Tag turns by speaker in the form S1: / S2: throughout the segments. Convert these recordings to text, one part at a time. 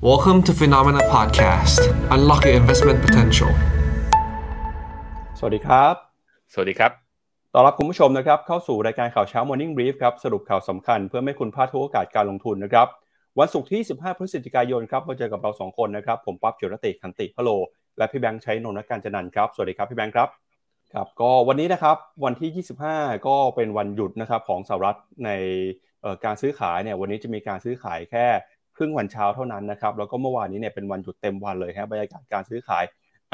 S1: Welcome to Phenomena Podcast. Unlock your investment potential.
S2: สวัสดีครับ
S3: สวัสดีครับ
S2: ต้อนรับคุณผู้ชมนะครับ เข้าสู่รายการข่าวเช้า Morning Brief ครับ สรุปข่าวสำคัญเพื่อไม่ให้คุณพลาดทุกโอกาสการลงทุนนะครับ วันศุกร์ที่ 15 พฤศจิกายนครับ มาเจอกับเรา 2 คนนะครับ ผมปั๊บเจรติขันติพะโล และพี่แบงค์ใช้นนท์การจนันท์ครับ สวัสดีครับพี่แบงค์ครับ ครับ ก็วันนี้นะครับ วันที่ 25 ก็เป็นวันหยุดนะครับของสหรัฐในเอ่อการซื้อขายเนี่ย วันนี้จะมีการซื้อขายแค่ ครึ่งวันเช้าเท่านั้นนะครับแล้วก็เมื่อวานนี้เนี่ยเป็นวันหยุดเต็มวันเลยครบรรยากาศการซื้อขาย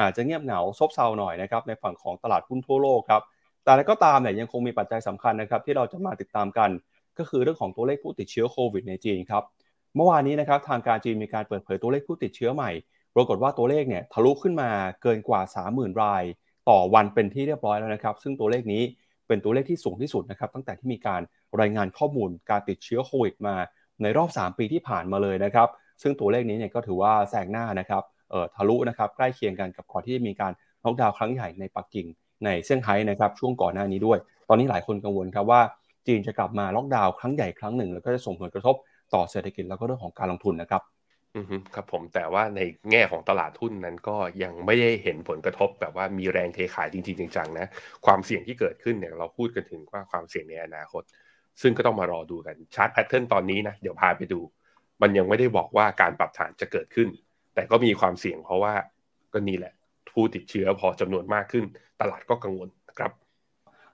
S2: อาจจะเงียบเหงาซบเซาหน่อยนะครับในฝั่งของตลาดหุ้นทั่วโลกครับแต่ก็ตามเนี่ยยังคงมีปัจจัยสำคัญนะครับที่เราจะมาติดตามกัน ก็คือเรื่องของตัวเลขผู้ติดเชื้อโควิดในจีนครับเมื่อวานนี้นะครับทางการจีนมีการเปิดเผยตัวเลขผู้ติดเชื้อใหม่ ปรากฏว่าตัวเลขเนี่ยทะลุขึ้นมาเกินกว่า 30,000 ราย ต่อวันเป็นที่เรียบร้อยแล้วนะครับซึ่งตัวเลขนี้เป็นตัวเลขที่สูงที่สุดนะครับตั้งแต่ที่มีการรายงานข้อมูลการติดเชื้อโควิดมา ในรอบ 3 ปีที่ผ่านมาเลยนะครับ ซึ่งตัวเลขนี้เนี่ยก็ถือว่าแซงหน้านะครับเอ่อทะลุนะครับใกล้เคียงกันกับก่อนที่จะมีการล็อกดาวน์ครั้งใหญ่ในปักกิ่งในเซี่ยงไฮ้นะครับช่วงก่อนหน้านี้ด้วย ตอนนี้หลายคนกังวลครับว่าจีนจะกลับมาล็อกดาวน์ครั้งใหญ่ครั้งหนึ่ง แล้วก็จะส่งผลกระทบต่อเศรษฐกิจแล้วก็เรื่องของการลงทุนนะครับ
S3: อือฮึครับผมแต่ว่าในแง่ของตลาดหุ้นนั้นก็ยังไม่ได้เห็นผลกระทบแบบว่ามีแรงเทขายจริงๆจังๆนะความเสี่ยงที่เกิดขึ้นเนี่ยเราพูดกันถึงว่าความเสี่ยงในอนาคต ซึ่งก็ต้องมารอดูกันชาร์ตแพทเทิร์นตอนนี้นะเดี๋ยวพาไปดู มันยังไม่ได้บอกว่าการปรับฐานจะเกิดขึ้น แต่ก็มีความเสี่ยงเพราะว่าก็นี่แหละ ผู้ติดเชื้อพอจำนวนมากขึ้น ตลาดก็กังวลครับ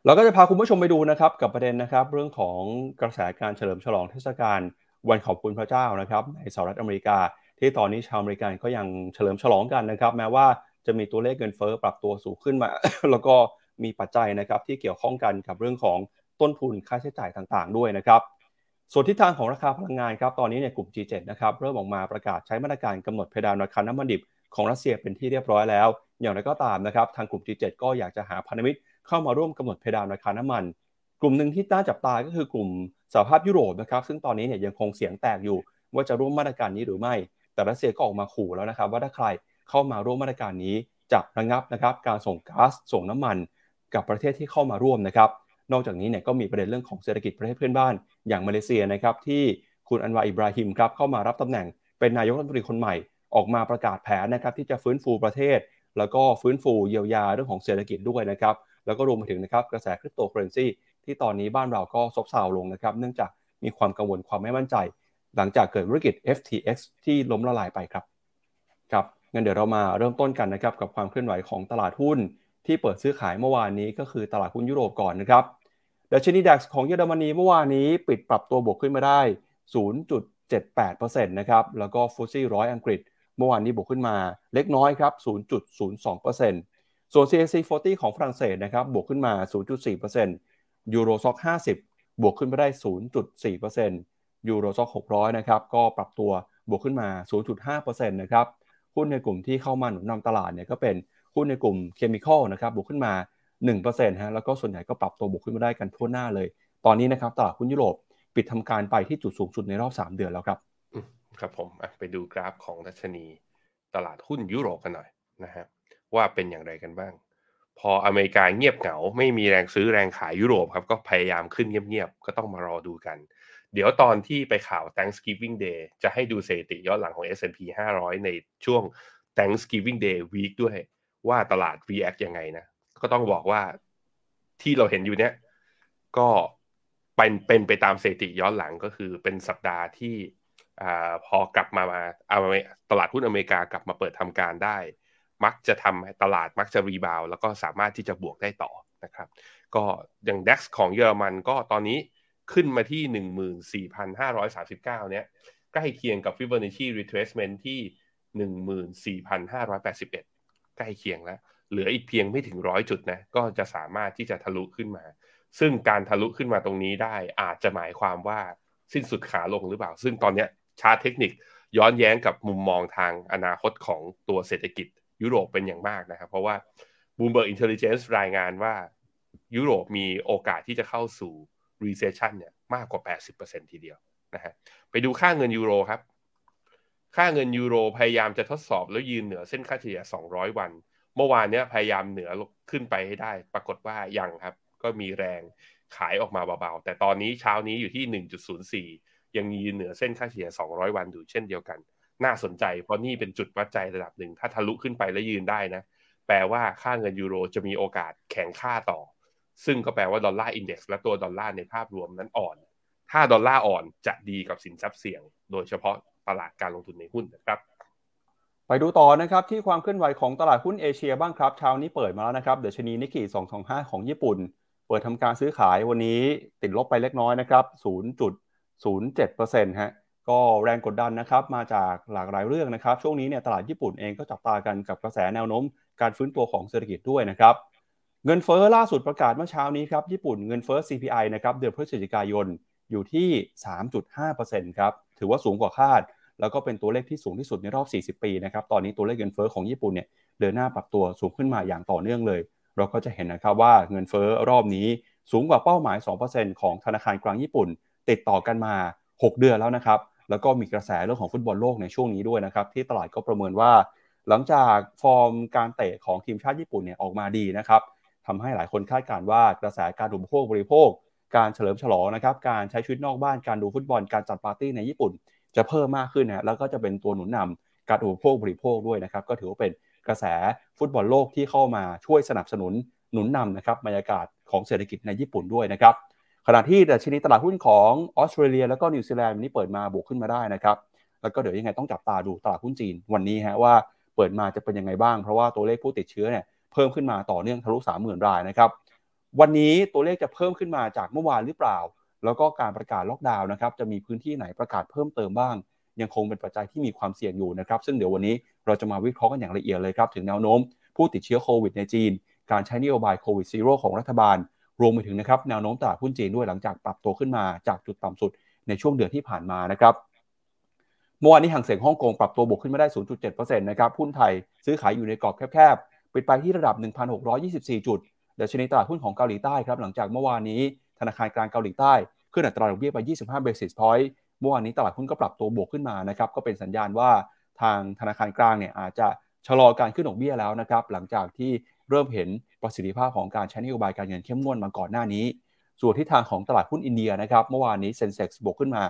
S2: เราก็จะพาคุณผู้ชมไปดูนะครับกับประเด็นนะครับ เรื่องของกระแสการเฉลิมฉลองเทศกาลวันขอบคุณพระเจ้านะครับในสหรัฐอเมริกา ที่ตอนนี้ชาวอเมริกันก็ยังเฉลิมฉลองกันนะครับ แม้ว่าจะมีตัวเลขเงินเฟ้อปรับตัวสูงขึ้นมา แล้วก็มีปัจจัยนะครับที่เกี่ยวข้องกันกับเรื่องของ ต้นทุนค่าใช้จ่ายต่างๆ ด้วยนะครับส่วนทิศทางของราคาพลังงานครับตอนนี้เนี่ยกลุ่ม G7 นะครับเริ่มออกมาประกาศใช้มาตรการกำหนดเพดานราคาน้ำมันดิบของรัสเซียเป็นที่เรียบร้อยแล้ว อย่างไรก็ตามนะครับทางกลุ่ม G7 ก็อยากจะหาพันธมิตรเข้ามาร่วมกำหนดเพดานราคาน้ำมัน กลุ่มหนึ่งที่น่าจับตาก็คือกลุ่มสหภาพยุโรปนะครับซึ่งตอนนี้เนี่ยยังคงเสียงแตกอยู่ ว่าจะร่วมมาตรการนี้หรือไม่ แต่รัสเซียก็ออกมาขู่แล้วนะครับว่าถ้าใครเข้ามาร่วมมาตรการนี้จะระงับนะครับการส่งก๊าซส่งน้ำมัน กับประเทศที่เข้ามาร่วมนะครับ นอกจากนี้เนี่ยก็มีประเด็นเรื่องของเศรษฐกิจประเทศเพื่อนบ้าน อย่างมาเลเซียนะครับที่คุณอันวาอิบราฮิมครับเข้ามารับตำแหน่งเป็นนายกรัฐมนตรีคนใหม่ ออกมาประกาศแผนนะครับที่จะฟื้นฟูประเทศ แล้วก็ฟื้นฟูเยียวยาเรื่องของเศรษฐกิจด้วยนะครับแล้วก็รวมไปถึงนะครับกระแสคริปโตเคอร์เรนซีที่ตอนนี้บ้านเราก็ซบเซาลงนะครับเนื่องจากมีความกังวลความไม่มั่นใจ หลังจากเกิดวิกฤต FTX ที่ล้มละลายไปครับครับงั้นเดี๋ยวเรามาเริ่มต้นกันนะครับกับความเคลื่อนไหวของตลาดหุ้นที่เปิดซื้อขายเมื่อวานนี้ก็คือตลาดหุ้นยุโรปก่อนนะครับ ดัชนี DAX ของเยอรมนีเมื่อวานนี้ปิดปรับตัวบวกขึ้นมาได้ 0.78%นะครับ แล้วก็ FTSE ร้อยอังกฤษ เมื่อวานนี้บวกขึ้นมาเล็กน้อยครับ 0.02%ส่วน CAC 40 ของฝรั่งเศสนะครับ บวกขึ้นมา 0.4% Euro Stoxx 50 บวกขึ้นมาได้ 0.4% Euro Stoxx 600 นะครับ ก็ปรับตัวบวกขึ้นมา 0.5%นะครับ หุ้นในกลุ่มที่เข้ามาหนุนนำตลาดเนี่ยก็เป็นหุ้นในกลุ่ม chemical นะครับ บวกขึ้นมา 1%ฮะแล้วก็ส่วนใหญ่ก็ปรับตัวบวกขึ้นมาได้กันทั่วหน้าเลย ตอนนี้นะครับตลาดหุ้นยุโรปปิดทำการไปที่จุดสูงสุดในรอบ 3 เดือนแล้วครับ
S3: ครับผมไปดูกราฟของดัชนี ตลาดหุ้นยุโรปกันหน่อยนะฮะว่าเป็นอย่างไรกันบ้าง พออเมริกาเงียบเหงา ไม่มีแรงซื้อแรงขายยุโรปครับก็พยายามขึ้นเงียบๆ ก็ต้องมารอดูกัน เดี๋ยวตอนที่ไปข่าว Thanksgiving Day จะให้ดูสถิติย้อนหลังของ S&P 500 ในช่วง Thanksgiving Day Week ด้วยว่าตลาด react ยังไงนะ ก็ต้องบอกว่าที่เราเห็นอยู่เนี้ยก็เป็นเป็นไปตามสถิติย้อนหลังก็คือเป็นสัปดาห์ที่อ่าพอกลับมามาเอาตลาดหุ้นอเมริกากลับมาเปิดทำการได้ มักจะทำให้ตลาดมักจะรีบาวแล้วก็สามารถที่จะบวกได้ต่อนะครับ ก็อย่าง DAX ของเยอรมันก็ตอนนี้ขึ้นมาที่ 14,539 เนี่ยใกล้เคียงกับ Fibonacci retracement ที่ 14,581 ใกล้เคียงแล้ว เหลืออีกเพียงไม่ถึงร้อยจุดนะก็จะสามารถที่จะทะลุขึ้นมา ซึ่งการทะลุขึ้นมาตรงนี้ได้อาจจะหมายความว่าสิ้นสุดขาลงหรือเปล่า ซึ่งตอนนี้ชาร์ตเทคนิคย้อนแย้งกับมุมมองทางอนาคตของตัวเศรษฐกิจยุโรปเป็นอย่างมากนะครับ เพราะว่า Bloomberg Intelligence รายงานว่ายุโรปมีโอกาสที่จะเข้าสู่ recession เนี่ยมากกว่า 80%ทีเดียวนะฮะไปดูค่าเงินยูโรครับ ค่าเงินยูโรพยายามจะทดสอบแล้วยืนเหนือเส้นค่าเฉลี่ย 200 วัน เมื่อวานเนี้ยพยายามเหนือขึ้นไปให้ได้ ปรากฏว่ายังครับ ก็มีแรงขายออกมาเบาๆ แต่ตอนนี้เช้านี้อยู่ที่ 1.04 ยังยืนเหนือเส้นค่าเฉลี่ย 200 วันอยู่เช่นเดียวกัน น่าสนใจเพราะนี่เป็นจุดวัดใจระดับหนึ่ง ถ้าทะลุขึ้นไปแล้วยืนได้นะ แปลว่าค่าเงินยูโรจะมีโอกาสแข็งค่าต่อ ซึ่งก็แปลว่า dollar index และตัวดอลลาร์ในภาพรวมนั้นอ่อน ถ้าดอลลาร์อ่อนจะดีกับสินทรัพย์เสี่ยง โดยเฉพาะตลาดการลงทุนในหุ้นนะครับ
S2: ไปดูต่อนะครับที่ความเคลื่อนไหวของตลาดหุ้นเอเชียบ้างครับเช้านี้เปิดมาแล้วนะครับเดชนีนิกเกิ225 ของญี่ปุ่น เปิดทำการซื้อขายวันนี้ติดลบไปเล็กน้อยนะครับ 0.07%ฮะก็แรงกดดันนะครับมาจากหลากหลายเรื่องนะครับ ช่วงนี้เนี่ยตลาดญี่ปุ่นเองก็จับตากันกับกระแสแนวโน้ม การฟื้นตัวของเศรษฐกิจด้วยนะครับ เงินเฟ้อล่าสุดประกาศเมื่อเช้านี้ครับญี่ปุ่นเงินเฟ้อ CPI นะครับเดือนพฤศจิกายนอยู่ที่ 3.5%ครับถือว่าสูงกว่าคาด แล้วก็เป็นตัวเลขที่สูงที่สุดในรอบ 40 ปีนะครับ ตอนนี้ตัวเลขเงินเฟ้อของญี่ปุ่นเนี่ยเดินหน้าปรับตัวสูงขึ้นมาอย่างต่อเนื่องเลย เราก็จะเห็นนะครับว่าเงินเฟ้อรอบนี้สูงกว่าเป้าหมาย 2%ของธนาคารกลางญี่ปุ่น ติดต่อกันมา 6 เดือนแล้วนะครับ แล้วก็มีกระแสเรื่องของฟุตบอลโลกในช่วงนี้ด้วยนะครับ ที่ตลาดก็ประเมินว่า หลังจากฟอร์มการเตะของทีมชาติญี่ปุ่นเนี่ยออกมาดีนะครับทำให้หลายคนคาดการณ์ว่ากระแสการอุปโภคบริโภค การเฉลิมฉลองนะครับ การใช้ชีวิตนอกบ้าน การดูฟุตบอล การจัดปาร์ตี้ในญี่ปุ่น จะเพิ่มมากขึ้นนะแล้วก็จะเป็นตัวหนุนนำการอุปโภคบริโภคด้วยนะครับ ก็ถือว่าเป็นกระแสฟุตบอลโลกที่เข้ามาช่วยสนับสนุนหนุนนำนะครับบรรยากาศของเศรษฐกิจในญี่ปุ่นด้วยนะครับขณะที่ดัชนีตลาดหุ้นของออสเตรเลีย แล้วก็นิวซีแลนด์วันนี้เปิดมาบวกขึ้นมาได้นะครับแล้วก็เดี๋ยวยังไงต้องจับตาดูตลาดหุ้นจีนวันนี้ฮะว่าเปิดมาจะเป็นยังไงบ้าง เพราะว่าตัวเลขผู้ติดเชื้อเนี่ยเพิ่มขึ้นมาต่อเนื่องทะลุ 30,000 รายนะครับวันนี้ตัวเลขจะเพิ่มขึ้นมาจากเมื่อวานหรือเปล่า แล้วก็การประกาศล็อกดาวน์นะครับจะมีพื้นที่ไหนประกาศเพิ่มเติมบ้าง ยังคงเป็นปัจจัยที่มีความเสี่ยงอยู่นะครับซึ่งเดี๋ยววันนี้เราจะมาวิเคราะห์กันอย่างละเอียดเลยครับถึงแนวโน้ม ผู้ติดเชื้อโควิดในจีน การใช้นโยบายโควิด zero ของรัฐบาล รวมไปถึงนะครับแนวโน้มตลาดหุ้นจีนด้วยหลังจากปรับตัวขึ้นมาจากจุดต่ำสุดในช่วงเดือนที่ผ่านมานะครับเมื่อวานนี้ห่างเสียงฮ่องกงปรับตัวบวกขึ้นมาได้ 0.7%นะครับหุ้นไทยซื้อขายอยู่ในกรอบแคบๆปิดไปที่ระดับ 1,624 จุดดัชนีตลาดหุ้นของเกาหลีใต้ครับหลังจากเมื่อวานนี้ ธนาคารกลางเกาหลีใต้ขึ้นอัตราดอกเบี้ยไป 25 basis point เมื่อวานนี้ตลาดหุ้นก็ปรับตัวบวกขึ้นมานะครับก็เป็นสัญญาณว่าทางธนาคารกลางเนี่ยอาจจะชะลอการขึ้นดอกเบี้ยแล้วนะครับหลังจากที่เริ่มเห็นประสิทธิภาพของการใช้นโยบายการเงินเข้มงวดมาก่อนหน้านี้ ส่วนทิศทางของตลาดหุ้นอินเดียนะครับเมื่อวานนี้เซ็นเซ็กซ์บวกขึ้นมา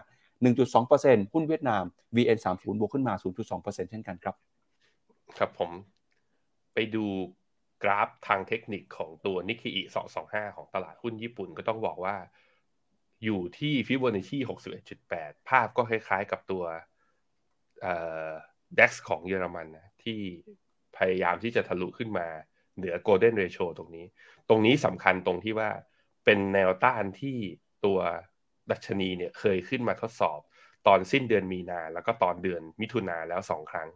S2: 1.2%หุ้นเวียดนาม VN30 บวกขึ้นมา 0.2%เช่นกันครับ
S3: ครับผมไปดู กราฟทางเทคนิคของตัวนิกเกอิ225 ของตลาดหุ้นญี่ปุ่นก็ต้องบอกว่า อยู่ที่ฟิโบนัชชี61.8 ภาพก็คล้ายๆกับตัวเอ่อ DAX ของเยอรมันนะที่พยายามที่จะทะลุขึ้นมาเหนือ Golden Ratio ตรงนี้ ตรงนี้สำคัญตรงที่ว่าเป็นแนวต้านที่ตัวดัชนีเนี่ยเคยขึ้นมาทดสอบตอนสิ้นเดือนมีนา แล้วก็ตอนเดือนมิถุนาแล้วสองครั้ง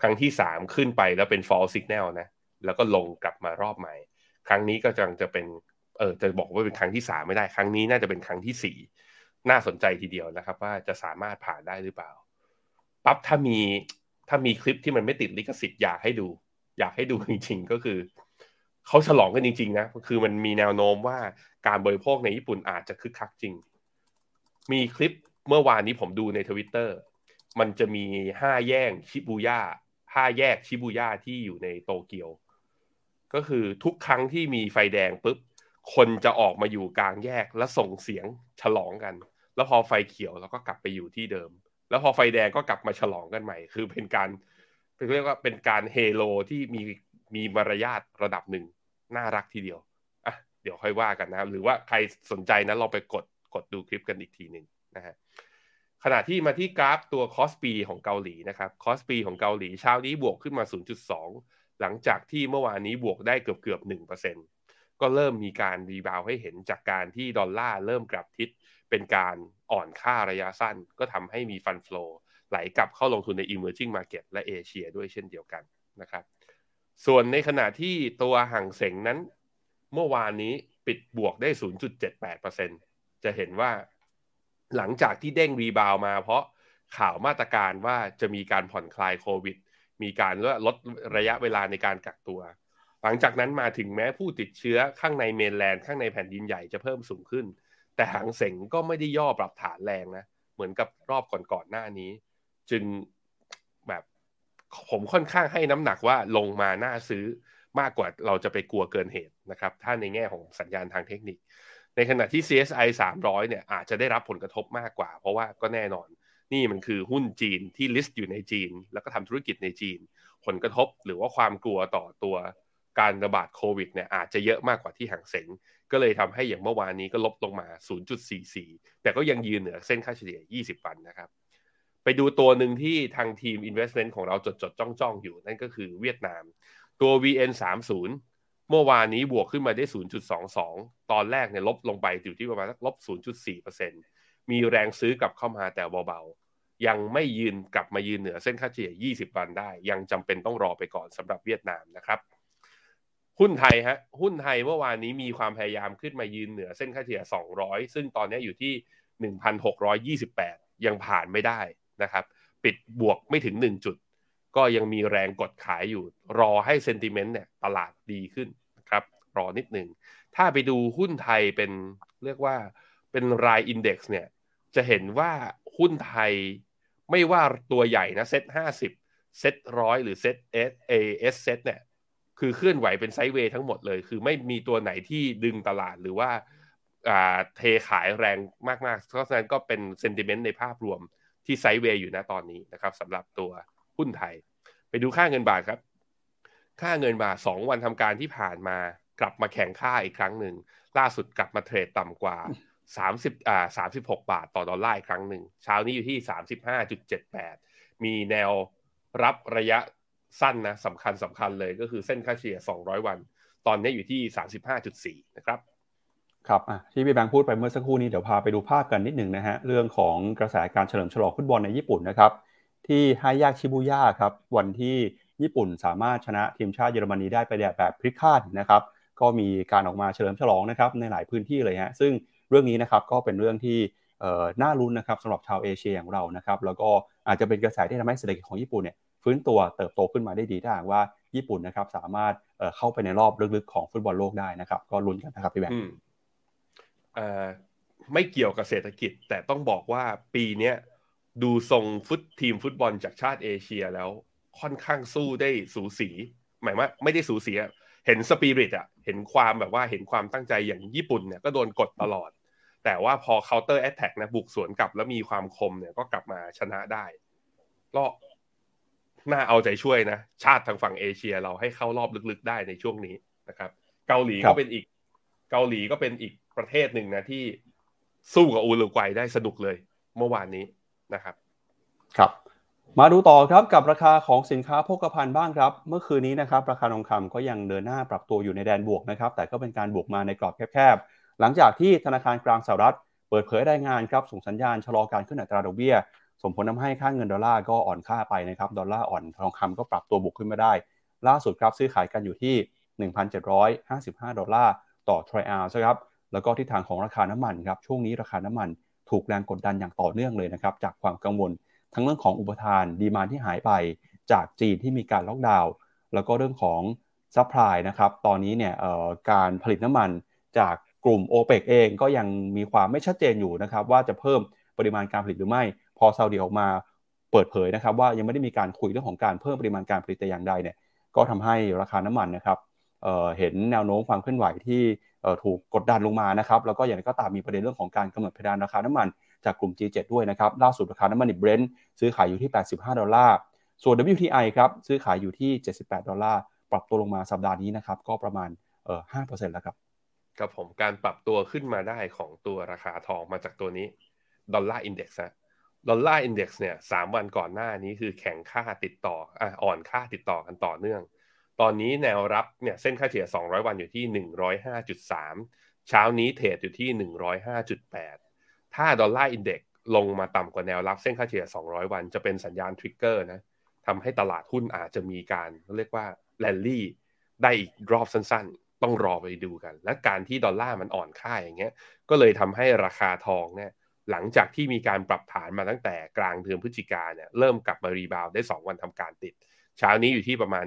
S3: ครั้งที่สามขึ้นไปแล้วเป็น fall signal นะ แล้วก็ลงกลับมารอบใหม่ ครั้งนี้ก็จังจะเป็นเออจะบอกว่าเป็นครั้งที่สามไม่ได้ครั้งนี้น่าจะเป็นครั้งที่สี่น่าสนใจทีเดียวนะครับ ว่าจะสามารถผ่านได้หรือเปล่าปั๊บถ้ามีถ้ามีคลิปที่มันไม่ติดลิขสิทธิ์อยากให้ดู อยากให้ดูจริง ๆ ก็คือเขาฉลองกันจริงๆนะคือมันมีแนวโน้มว่าการบริโภคในญี่ปุ่นอาจจะคึกคักจริง มีคลิปเมื่อวานนี้ผมดูในทวิตเตอร์มันจะมีห้าแยกชิบูย่าห้าแยกชิบูย่าที่อยู่ในโตเกียว ก็คือทุกครั้งที่มีไฟแดงปุ๊บคนจะออกมาอยู่กลางแยกแล้วส่งเสียงฉลองกัน แล้วพอไฟเขียวแล้วก็กลับไปอยู่ที่เดิม แล้วพอไฟแดงก็กลับมาฉลองกันใหม่ คือเป็นการเรียกว่าเป็นการเฮโลที่มีมีมารยาทระดับหนึ่งน่ารักทีเดียวอะเดี๋ยวค่อยว่ากันนะหรือว่าใครสนใจนะลองไปกดกดดูคลิปกันอีกทีหนึ่งนะฮะขณะที่มาที่กราฟตัว KOSPI ของเกาหลีนะครับ KOSPI ของเกาหลีเช้านี้บวกขึ้นมา 0.2 หลังจากที่เมื่อวานนี้บวกได้เกือบเกือบ1%ก็เริ่มมีการ rebound ให้เห็นจากการที่ดอลลาร์เริ่มกลับทิศเป็นการอ่อนค่าระยะสั้น ก็ทำให้มี fund flow ไหลกลับเข้าลงทุนใน emerging market และเอเชียด้วยเช่นเดียวกันนะครับส่วนในขณะที่ตัวฮั่งเส็งนั้น เมื่อวานนี้ปิดบวกได้ 0.78%จะเห็นว่าหลังจากที่เด้ง rebound มาเพราะข่าวมาตรการว่าจะมีการผ่อนคลายโควิด มีการลดระยะเวลาในการกักตัว หลังจากนั้นมาถึงแม้ผู้ติดเชื้อข้างใน mainland ข้างในแผ่นดินใหญ่จะเพิ่มสูงขึ้น แต่หางเสงก็ไม่ได้ย่อปรับฐานแรงนะ เหมือนกับรอบก่อนๆหน้านี้ จึงแบบผมค่อนข้างให้น้ำหนักว่าลงมาหน้าซื้อมากกว่าเราจะไปกลัวเกินเหตุนะครับ ถ้าในแง่ของสัญญาณทางเทคนิค ในขณะที่ CSI 300 เนี่ยอาจจะได้รับผลกระทบมากกว่า เพราะว่าก็แน่นอน นี่มันคือหุ้นจีนที่ลิสต์อยู่ในจีน แล้วก็ทำธุรกิจในจีน ผลกระทบหรือว่าความกลัวต่อตัวการระบาดโควิดเนี่ยอาจจะเยอะมากกว่าที่หางเสงก็เลยทำให้อย่างเมื่อวานนี้ก็ลบลงมา 0.44 แต่ก็ยังยืนเหนือเส้นค่าเฉลี่ย 20 วันนะครับ ไปดูตัวหนึ่งที่ทางทีม Investment ของเราจดจดจ้องจ้องอยู่นั่นก็คือเวียดนาม ตัว VN30 เมื่อวานนี้บวกขึ้นมาได้ 0.22 ตอนแรกเนี่ยลบลงไปอยู่ที่ประมาณลบ 0.4% มีแรงซื้อกลับเข้ามาแต่เบาๆ ยังไม่ยืนกลับมายืนเหนือเส้นค่าเฉลี่ย 20 วันได้ ยังจำเป็นต้องรอไปก่อนสำหรับเวียดนามนะครับ หุ้นไทยฮะหุ้นไทยเมื่อวานนี้มีความพยายามขึ้นมายืนเหนือเส้นค่าเฉลี่ย 200 ซึ่งตอนนี้อยู่ที่ 1,628 ยังผ่านไม่ได้นะครับ ปิดบวกไม่ถึง 1 จุด ก็ยังมีแรงกดขายอยู่ รอให้เซนติเมนต์เนี่ยตลาดดีขึ้นนะครับ รอนิดหนึ่ง ถ้าไปดูหุ้นไทยเป็นเรียกว่าเป็นรายอินเด็กซ์เนี่ย จะเห็นว่าหุ้นไทยไม่ว่าตัวใหญ่นะเซ็ตห้าสิบเซ็ตร้อยหรือเซ็ตเอสเอ sSET เนี่ยคือเคลื่อนไหวเป็น sideway ทั้งหมดเลย คือไม่มีตัวไหนที่ดึงตลาดหรือว่าเทขายแรงมากๆ เพราะฉะนั้นก็เป็น sentiment ในภาพรวมที่ sideway อยู่นะตอนนี้นะครับสำหรับตัวหุ้นไทย ไปดูค่าเงินบาทครับ ค่าเงินบาท 2 วันทำการที่ผ่านมากลับมาแข็งค่าอีกครั้งหนึ่ง ล่าสุดกลับมา trade ต่ำกว่า 30อ่า36บหกบาทต่อดอลลาร์ครั้งหนึ่งเช้านี้อยู่ที่35.78มีแนวรับระยะสั้นนะสำคัญสำคัญเลยก็คือเส้นค่าเฉลี่ย 200 วัน ตอนนี้อยู่ที่ 35.4 นะครับ
S2: ครับที่พี่แบงค์พูดไปเมื่อสักครู่นี้เดี๋ยวพาไปดูภาพกันนิดหนึ่งนะฮะ เรื่องของกระแสการเฉลิมฉลองฟุตบอลในญี่ปุ่นนะครับ ที่ไฮยากชิบุย่าครับ วันที่ญี่ปุ่นสามารถชนะทีมชาติเยอรมนีได้ไปแบบพลิกคาดนะครับ ก็มีการออกมาเฉลิมฉลองนะครับในหลายพื้นที่เลยฮะซึ่ง เรื่องนี้นะครับก็เป็นเรื่องที่น่ารุ้นนะครับสำหรับชาวเอเชียอย่างเรานะครับแล้วก็อาจจะเป็นกระแสที่ทำให้เศรษฐกิจของญี่ปุ่นเนี่ยฟื้นตัวเติบโตขึ้นมาได้ดีถ้าหากว่าญี่ปุ่นนะครับสามารถเข้าไปในรอบลึกๆของฟุตบอลโลกได้นะครับ ก็ลุ้นกันนะครับพี่แบงค์
S3: ไม่เกี่ยวกับเศรษฐกิจ แต่ต้องบอกว่าปีนี้ดูทรงฟุตทีมฟุตบอลจากชาติเอเชียแล้วค่อนข้างสู้ได้สูสี หมายว่าไม่ได้สูสีเห็นสปิริตอะ เห็นความแบบว่าเห็นความตั้งใจอย่างญี่ปุ่นเนี่ยก็โดนกดตลอด แต่ว่าพอ counter attack นะบุกสวนกลับแล้วมีความคมเนี่ยก็กลับมาชนะได้ก็น่าเอาใจช่วยนะ ชาติทางฝั่งเอเชียเราให้เข้ารอบลึกๆได้ในช่วงนี้นะครับ เกาหลีก็เป็นอีก เกาหลีก็เป็นอีกประเทศหนึ่งนะที่สู้กับอูรุกวัยได้สนุกเลยเมื่อวานนี้นะครับ
S2: ครับ มาดูต่อครับกับราคาของสินค้าโภคภัณฑ์บ้างครับ เมื่อคืนนี้นะครับราคาทองคำก็ยังเดินหน้าปรับตัวอยู่ในแดนบวกนะครับ แต่ก็เป็นการบวกมาในกรอบแคบๆ หลังจากที่ธนาคารกลางสหรัฐ เปิดเผยรายงานครับส่งสัญญาณชะลอการขึ้นอัตราดอกเบี้ย ส่งผลทำให้ค่าเงินดอลลาร์ก็อ่อนค่าไปนะครับ ดอลลาร์อ่อนทองคำก็ปรับตัวบวกขึ้นมาได้ ล่าสุดครับซื้อขายกันอยู่ที่ 1,755 ดอลลาร์ต่อทรอยออนซ์ครับแล้วก็ทิศทางของราคาน้ำมันครับช่วงนี้ราคาน้ำมันถูกแรงกดดันอย่างต่อเนื่องเลยนะครับจากความกังวล ทั้งเรื่องของอุปทาน demand ที่หายไปจากจีนที่มีการล็อกดาวน์แล้วก็เรื่องของ supply นะครับตอนนี้เนี่ยการผลิตน้ำมันจากกลุ่ม o p e ปกเองก็ยังมีความไม่ชัดเจนอยู่นะครับว่าจะเพิ่มปริมาณการผลิตหรือไม่ พอซาอุดีออกมาเปิดเผยนะครับว่ายังไม่ได้มีการคุยเรื่องของการเพิ่มปริมาณการผลิตแต่อย่างใดเนี่ยก็ทำให้ราคาน้ำมันนะครับเห็นแนวโน้มความเคลื่อนไหวที่ถูกกดดันลงมานะครับแล้วก็อย่างไรก็ตามมีประเด็นเรื่องของการกำหนดเพดานราคาน้ำมัน จากกลุ่ม G7 ด้วยนะครับ ล่าสุดราคาน้ำมันดิบเบรนท์ซื้อขายอยู่ที่ 85 ดอลลาร์ ส่วน WTI ครับซื้อขายอยู่ที่ 78 ดอลลาร์ ปรับตัวลงมาสัปดาห์นี้นะครับ ก็ประมาณเอ่อ5%แล้วครับ
S3: ครับผมการปรับตัวขึ้นมาได้ของตัวราคาทองมาจากตัวนี้ Dollar Index Dollar Index เนี่ยสามวันก่อนหน้านี้คือแข็งค่าติดต่ออ่ออ่อนค่าติดต่อกันต่อเนื่อง ตอนนี้แนวรับเนี่ยเส้นค่าเฉลี่ย 200 วันอยู่ที่ 105.3 เช้านี้ trade อยู่ที่ 105.8 ถ้า Dollar Index ลงมาต่ำกว่าแนวรับเส้นค่าเฉลี่ย 200 วัน จะเป็นสัญญาณ trigger นะทำให้ตลาดหุ้นอาจจะมีการเรียกว่าแลนลี่ได้อีกรอบสั้นๆ ต้องรอไปดูกัน และการที่ดอลลาร์มันอ่อนค่าอย่างเงี้ย ก็เลยทำให้ราคาทองเนี่ยหลังจากที่มีการปรับฐานมาตั้งแต่กลางเดือนพฤศจิกาเนี่ยเริ่มกลับมา rebound ได้ 2 วันทำการติด เช้านี้อยู่ที่ประมาณ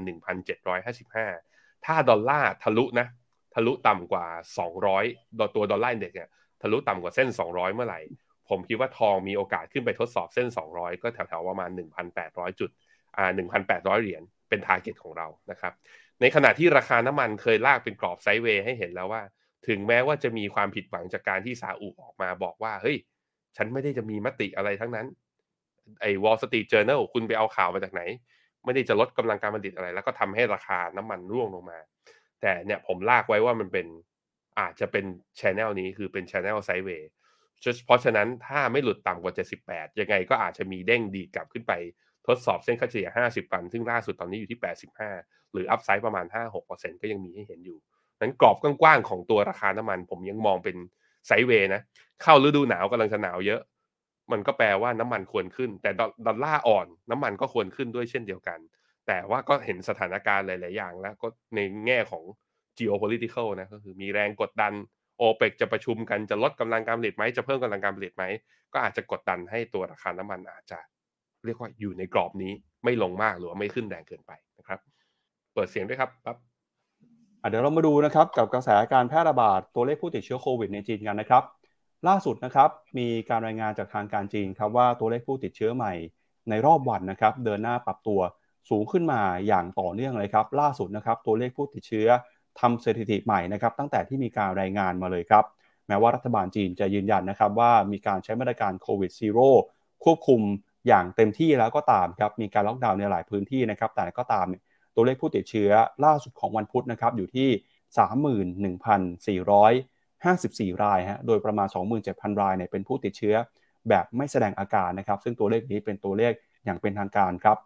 S3: 1,755 ถ้าดอลลาร์ทะลุนะทะลุต่ำกว่า 200ดอตัว Dollar Index เนี่ย ทะลุต่ำกว่าเส้น 200 เมื่อไหร่ ผมคิดว่าทองมีโอกาสขึ้นไปทดสอบเส้น 200 ก็แถวๆประมาณ 1,800 จุดอ่า1,800 เหรียญเป็นทาร์เก็ตของเรานะครับ ในขณะที่ราคาน้ำมันเคยลากเป็นกรอบไซด์เวย์ให้เห็นแล้วว่า ถึงแม้ว่าจะมีความผิดหวังจากการที่ซาอุออกมาบอกว่าเฮ้ยฉันไม่ได้จะมีมติอะไรทั้งนั้นไอ้ Wall Street Journal คุณไปเอาข่าวมาจากไหน ไม่ได้จะลดกำลังการผลิตอะไร แล้วก็ทำให้ราคาน้ำมันร่วงลงมา แต่เนี่ยผมลากไว้ว่ามันเป็น อาจจะเป็น channel นี้คือเป็น channel sideway เพราะฉะนั้นถ้าไม่หลุดต่ำกว่า 78 ยังไงก็อาจจะมีเด้งดีดกลับขึ้นไปทดสอบเส้นค่าเฉลี่ย 50 วัน ซึ่งล่าสุดตอนนี้อยู่ที่ 85 หรือ upside ประมาณ 5-6%ก็ยังมีให้เห็นอยู่ นั้นกรอบกว้างๆของตัวราคาน้ำมันผมยังมองเป็น sideway นะ เข้าฤดูหนาวกำลังจะหนาวเยอะ มันก็แปลว่าน้ำมันควรขึ้น แต่ดอลลาร์อ่อนน้ำมันก็ควรขึ้นด้วยเช่นเดียวกัน แต่ว่าก็เห็นสถานการณ์หลาย ๆ อย่างแล้วก็ในแง่ของ geopolitical นะก็คือมีแรงกดดันโอเปกจะประชุมกันจะลดกำลังการผลิตไหมจะเพิ่มกำลังการผลิตไหม ก็อาจจะกดดันให้ตัวราคาน้ำมันอาจจะ เรียกว่าอยู่ในกรอบนี้ไม่ลงมากหรือว่าไม่ขึ้นแรงเกินไปนะครับ เปิดเสียงด้วยครับปั๊บ
S2: เดี๋ยวเรามาดูนะครับกับกระแสการแพร่ระบาดตัวเลขผู้ติดเชื้อโควิดในจีนกันนะครับ ล่าสุดนะครับมีการรายงานจากทางการจีนครับว่าตัวเลขผู้ติดเชื้อใหม่ในรอบวันนะครับ เดินหน้าปรับตัวสูงขึ้นมาอย่างต่อเนื่องเลยครับ ล่าสุดนะครับตัวเลขผู้ติดเชื้อ ทำสถิติใหม่นะครับตั้งแต่ที่มีการรายงานมาเลยครับ แม้ว่ารัฐบาลจีนจะยืนยันนะครับว่ามีการใช้มาตรการโควิดซีโร่ควบคุมอย่างเต็มที่แล้วก็ตามครับมีการล็อกดาวน์ในหลายพื้นที่นะครับแต่ก็ตามตัวเลขผู้ติดเชื้อล่าสุดของวันพุธนะครับอยู่ที่ 31,454 รายฮะโดยประมาณ 27,000 รายเนี่ยเป็นผู้ติดเชื้อแบบไม่แสดงอาการนะครับ ซึ่งตัวเลขนี้เป็นตัวเลขอย่างเป็นทางการครับ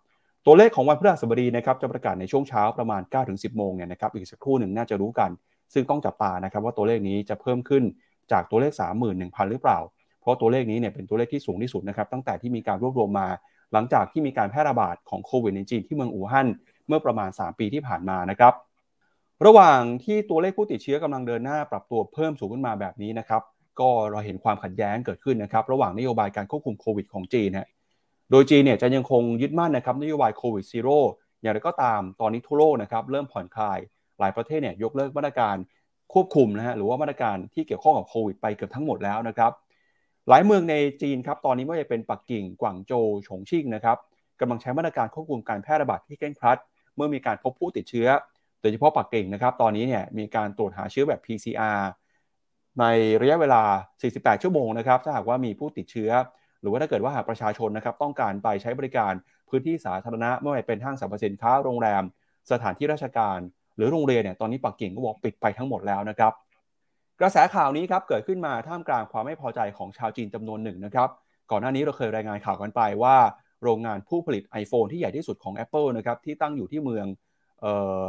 S2: ตัวเลขของวันพฤหัสบดีนะครับจะประกาศในช่วงเช้าประมาณ 9-10 โมงเนี่ยนะครับอีกสักครู่หนึ่งน่าจะรู้กัน ซึ่งต้องจับตานะครับว่าตัวเลขนี้จะเพิ่มขึ้นจากตัวเลข 31,000 หรือเปล่า เพราะตัวเลขนี้เนี่ยเป็นตัวเลขที่สูงที่สุดนะครับตั้งแต่ที่มีการรวบรวมมา หลังจากที่มีการแพร่ระบาดของโควิดในจีนที่เมืองอู่ฮั่นเมื่อประมาณ 3 ปีที่ผ่านมานะครับระหว่างที่ตัวเลขผู้ติดเชื้อกำลังเดินหน้าปรับตัวเพิ่มสูงขึ้นมาแบบนี้นะครับก็เราเห็นความขัดแย้งเกิดขึ้นนะครับระหว่างนโยบายการควบคุมโควิดของจีนนะ โดยจีนเนี่ยจะยังคงยึดมั่นนะครับนโยบายโควิดซีโร่อย่างไรก็ตามตอนนี้ทั่วโลกนะครับเริ่มผ่อนคลาย หลายประเทศเนี่ยยกเลิกมาตรการควบคุมนะฮะหรือว่ามาตรการที่เกี่ยวข้องกับโควิดไปเกือบทั้งหมดแล้วนะครับหลายเมืองในจีนครับตอนนี้ไม่ว่าจะเป็นปักกิ่งกวางโจวฉงชิ่งนะครับกำลังใช้มาตรการควบคุมการแพร่ระบาดที่เคร่งครัด เมื่อมีการพบผู้ติดเชื้อ โดยเฉพาะปักกิ่งนะครับตอนนี้เนี่ยมีการตรวจหาเชื้อแบบ PCR ในระยะเวลา 48 ชั่วโมงนะครับถ้าหากว่ามีผู้ติดเชื้อ หรือว่าถ้าเกิดว่าประชาชนนะครับต้องการไปใช้บริการพื้นที่สาธารณะไม่ว่าจะเป็นห้างสรรพสินค้าโรงแรม สถานที่ราชการ หรือโรงเรียนเนี่ยตอนนี้ปักกิ่งก็บอกปิดไปทั้งหมดแล้วนะครับ กระแสข่าวนี้ครับเกิดขึ้นมาท่ามกลางความไม่พอใจของชาวจีนจำนวนหนึ่งนะครับก่อนหน้านี้เราเคยรายงานข่าวกันไปว่า โรงงานผู้ผลิต iPhone ที่ใหญ่ที่สุดของ Apple นะครับที่ตั้งอยู่ที่เมืองเออ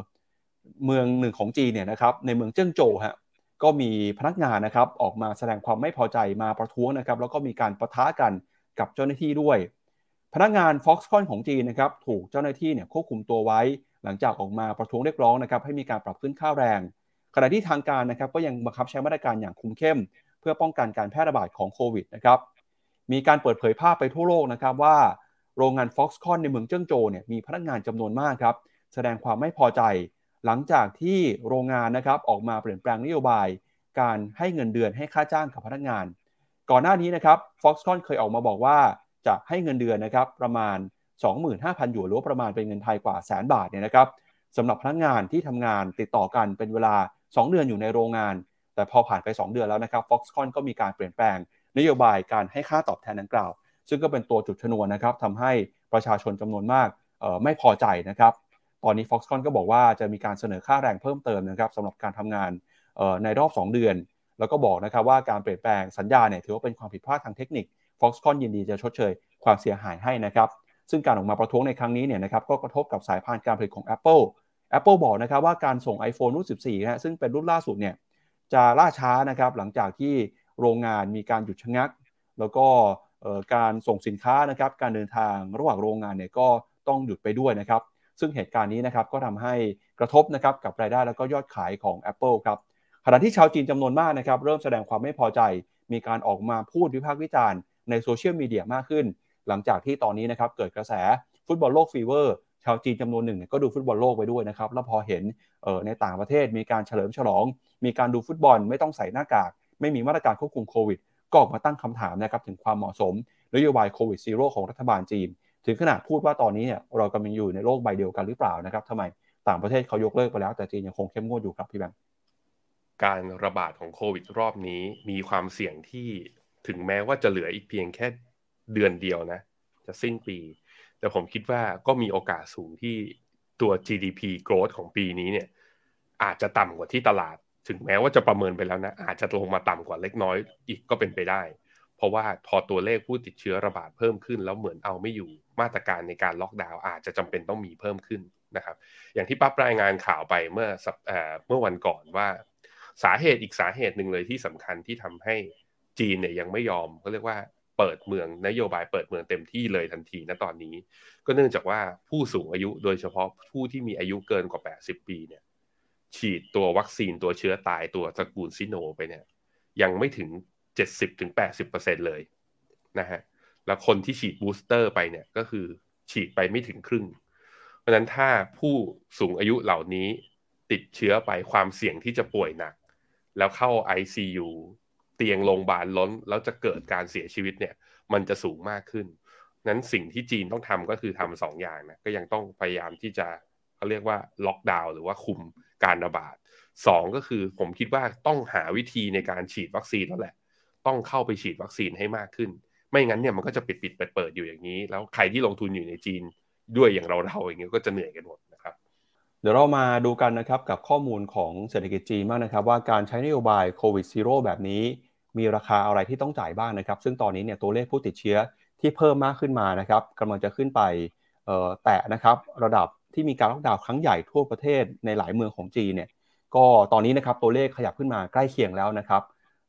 S2: เมืองหนึ่งของจีนเนี่ยนะครับในเมืองเจิ้งโจวฮะ ก็มีพนักงานนะครับออกมาแสดงความไม่พอใจมาประท้วงนะครับแล้วก็มีการประทะกันกับเจ้าหน้าที่ด้วย พนักงาน Foxconn ของจีนนะครับถูกเจ้าหน้าที่เนี่ยควบคุมตัวไว้ หลังจากออกมาประท้วงเรียกร้องนะครับให้มีการปรับขึ้นค่าแรง ขณะที่ทางการนะครับก็ยังบังคับใช้มาตรการอย่างคุมเข้ม เพื่อป้องกันการแพร่ระบาดของโควิดนะครับมีการเปิดเผยภาพไปทั่วโลกนะครับว่าโรงงาน Foxconn ในเมืองเจิ้งโจวเนี่ยมีพนักงานจำนวนมากครับแสดงความไม่พอใจ หลังจากที่โรงงานนะครับออกมาเปลี่ยนแปลงนโยบาย การให้เงินเดือนให้ค่าจ้างกับพนักงาน ก่อนหน้านี้นะครับ Foxconn เคยออกมาบอกว่าจะให้เงินเดือนนะครับประมาณ 25,000หยวนหรือประมาณเป็นเงินไทยกว่าแสนบาทเนี่ยนะครับสำหรับพนักงานที่ทำงานติดต่อกันเป็นเวลา 2 เดือนอยู่ในโรงงาน แต่พอผ่านไป 2 เดือนแล้วนะครับ Foxconn ก็มีการเปลี่ยนแปลงนโยบายการให้ค่าตอบแทนดังกล่าว ซึ่งก็เป็นตัวจุดชนวนนะครับทำให้ประชาชนจำนวนมากไม่พอใจนะครับ ตอนนี้ Foxconn ก็บอกว่าจะมีการเสนอค่าแรงเพิ่มเติมนะครับสำหรับการทำงานในรอบ 2 เดือน แล้วก็บอกนะครับว่าการเปลี่ยนแปลงสัญญาเนี่ยถือว่าเป็นความผิดพลาดทางเทคนิค Foxconn ยินดีจะชดเชยความเสียหายให้นะครับซึ่งการออกมาประท้วงในครั้งนี้เนี่ยนะครับก็กระทบกับสายพานการผลิตของ Apple Apple บอกนะครับว่าการส่ง iPhone รุ่น 14นะซึ่งเป็นรุ่นล่าสุดเนี่ยจะล่าช้านะครับหลังจากที่โรงงานมีการหยุดชะงัก แล้วก็การส่งสินค้านะครับการเดินทางระหว่างโรงงานเนี่ยก็ต้องหยุดไปด้วยนะครับ ซึ่งเหตุการณ์นี้นะครับก็ทำให้กระทบนะครับกับรายได้แล้วก็ยอดขายของ Apple ครับขณะที่ชาวจีนจำนวนมากนะครับเริ่มแสดงความไม่พอใจ มีการออกมาพูดวิพากษ์วิจารณ์ในโซเชียลมีเดียมากขึ้น หลังจากที่ตอนนี้นะครับเกิดกระแสฟุตบอลโลก fever ชาวจีนจำนวนหนึ่งก็ดูฟุตบอลโลกไปด้วยนะครับ แล้วพอเห็นในต่างประเทศมีการเฉลิมฉลอง มีการดูฟุตบอลไม่ต้องใส่หน้ากาก ไม่มีมาตรการควบคุมโควิด ก็ออกมาตั้งคำถามนะครับถึงความเหมาะสมนโยบายโควิดซีโร่ของรัฐบาลจีน ถึงขนาดพูดว่าตอนนี้เนี่ยเรากำลังอยู่ในโลกใบเดียวกันหรือเปล่านะครับทำไมต่างประเทศเขายกเลิกไปแล้ว แต่จีนยังคงเข้มงวดอยู่ครับพี่แบงค์
S3: การระบาดของโควิดรอบนี้มีความเสี่ยงที่ถึงแม้ว่าจะเหลืออีกเพียงแค่เดือนเดียวนะ จะสิ้นปี แต่ผมคิดว่าก็มีโอกาสสูงที่ตัว GDP growth ของปีนี้เนี่ย อาจจะต่ำกว่าที่ตลาด ถึงแม้ว่าจะประเมินไปแล้วนะ อาจจะลงมาต่ำกว่าเล็กน้อยอีกก็เป็นไปได้ เพราะว่าพอตัวเลขผู้ติดเชื้อระบาดเพิ่มขึ้นแล้วเหมือนเอาไม่อยู่ มาตรการในการล็อกดาวน์อาจจะจำเป็นต้องมีเพิ่มขึ้นนะครับ อย่างที่ปั๊บรายงานข่าวไปเมื่อเมื่อวันก่อนว่า สาเหตุอีกสาเหตุหนึ่งเลยที่สำคัญที่ทำให้จีนเนี่ยยังไม่ยอมก็เรียกว่าเปิดเมืองนโยบายเปิดเมืองเต็มที่เลยทันทีณตอนนี้ ก็เนื่องจากว่าผู้สูงอายุโดยเฉพาะผู้ที่มีอายุเกินกว่า 80 ปีเนี่ยฉีดตัววัคซีนตัวเชื้อตายตัวตระกูลซิโนไปเนี่ยยังไม่ถึง 70-80%เลยนะฮะ แล้วคนที่ฉีด booster ไปเนี่ยก็คือฉีดไปไม่ถึงครึ่ง เพราะฉะนั้นถ้าผู้สูงอายุเหล่านี้ติดเชื้อไปความเสี่ยงที่จะป่วยหนัก แล้วเข้า ICU เตียงโรงพยาบาลล้น แล้วจะเกิดการเสียชีวิตเนี่ย มันจะสูงมากขึ้น นั้นสิ่งที่จีนต้องทำก็คือทำสองอย่างนะก็ยังต้องพยายามที่จะเขาเรียกว่าล็อกดาวน์หรือว่าคุมการระบาดสองก็คือผมคิดว่าต้องหาวิธีในการฉีดวัคซีนแล้วแหละ ต้องเข้าไปฉีดวัคซีนให้มากขึ้น ไม่งั้นเนี่ยมันก็จะปิดปิดเปิดเปิดอยู่อย่างนี้ แล้วใครที่ลงทุนอยู่ในจีนด้วยอย่างเราเราอย่างเงี้ยก็จะเหนื่อยกันหมดนะครับ
S2: เดี๋ยวเรามาดูกันนะครับกับข้อมูลของเศรษฐกิจจีนมากนะครับว่าการใช้นโยบายโควิดซีโร่แบบนี้ มีราคาอะไรที่ต้องจ่ายบ้างนะครับ ซึ่งตอนนี้เนี่ยตัวเลขผู้ติดเชื้อที่เพิ่มมากขึ้นมานะครับกำลังจะขึ้นไปแตะนะครับระดับที่มีการล็อกดาวน์ครั้งใหญ่ทั่วประเทศในหลายเมืองของจีนเนี่ยก็ตอนนี้นะครับตัวเลขขยับขึ้นมาใกล้เคียงแล้วนะครับ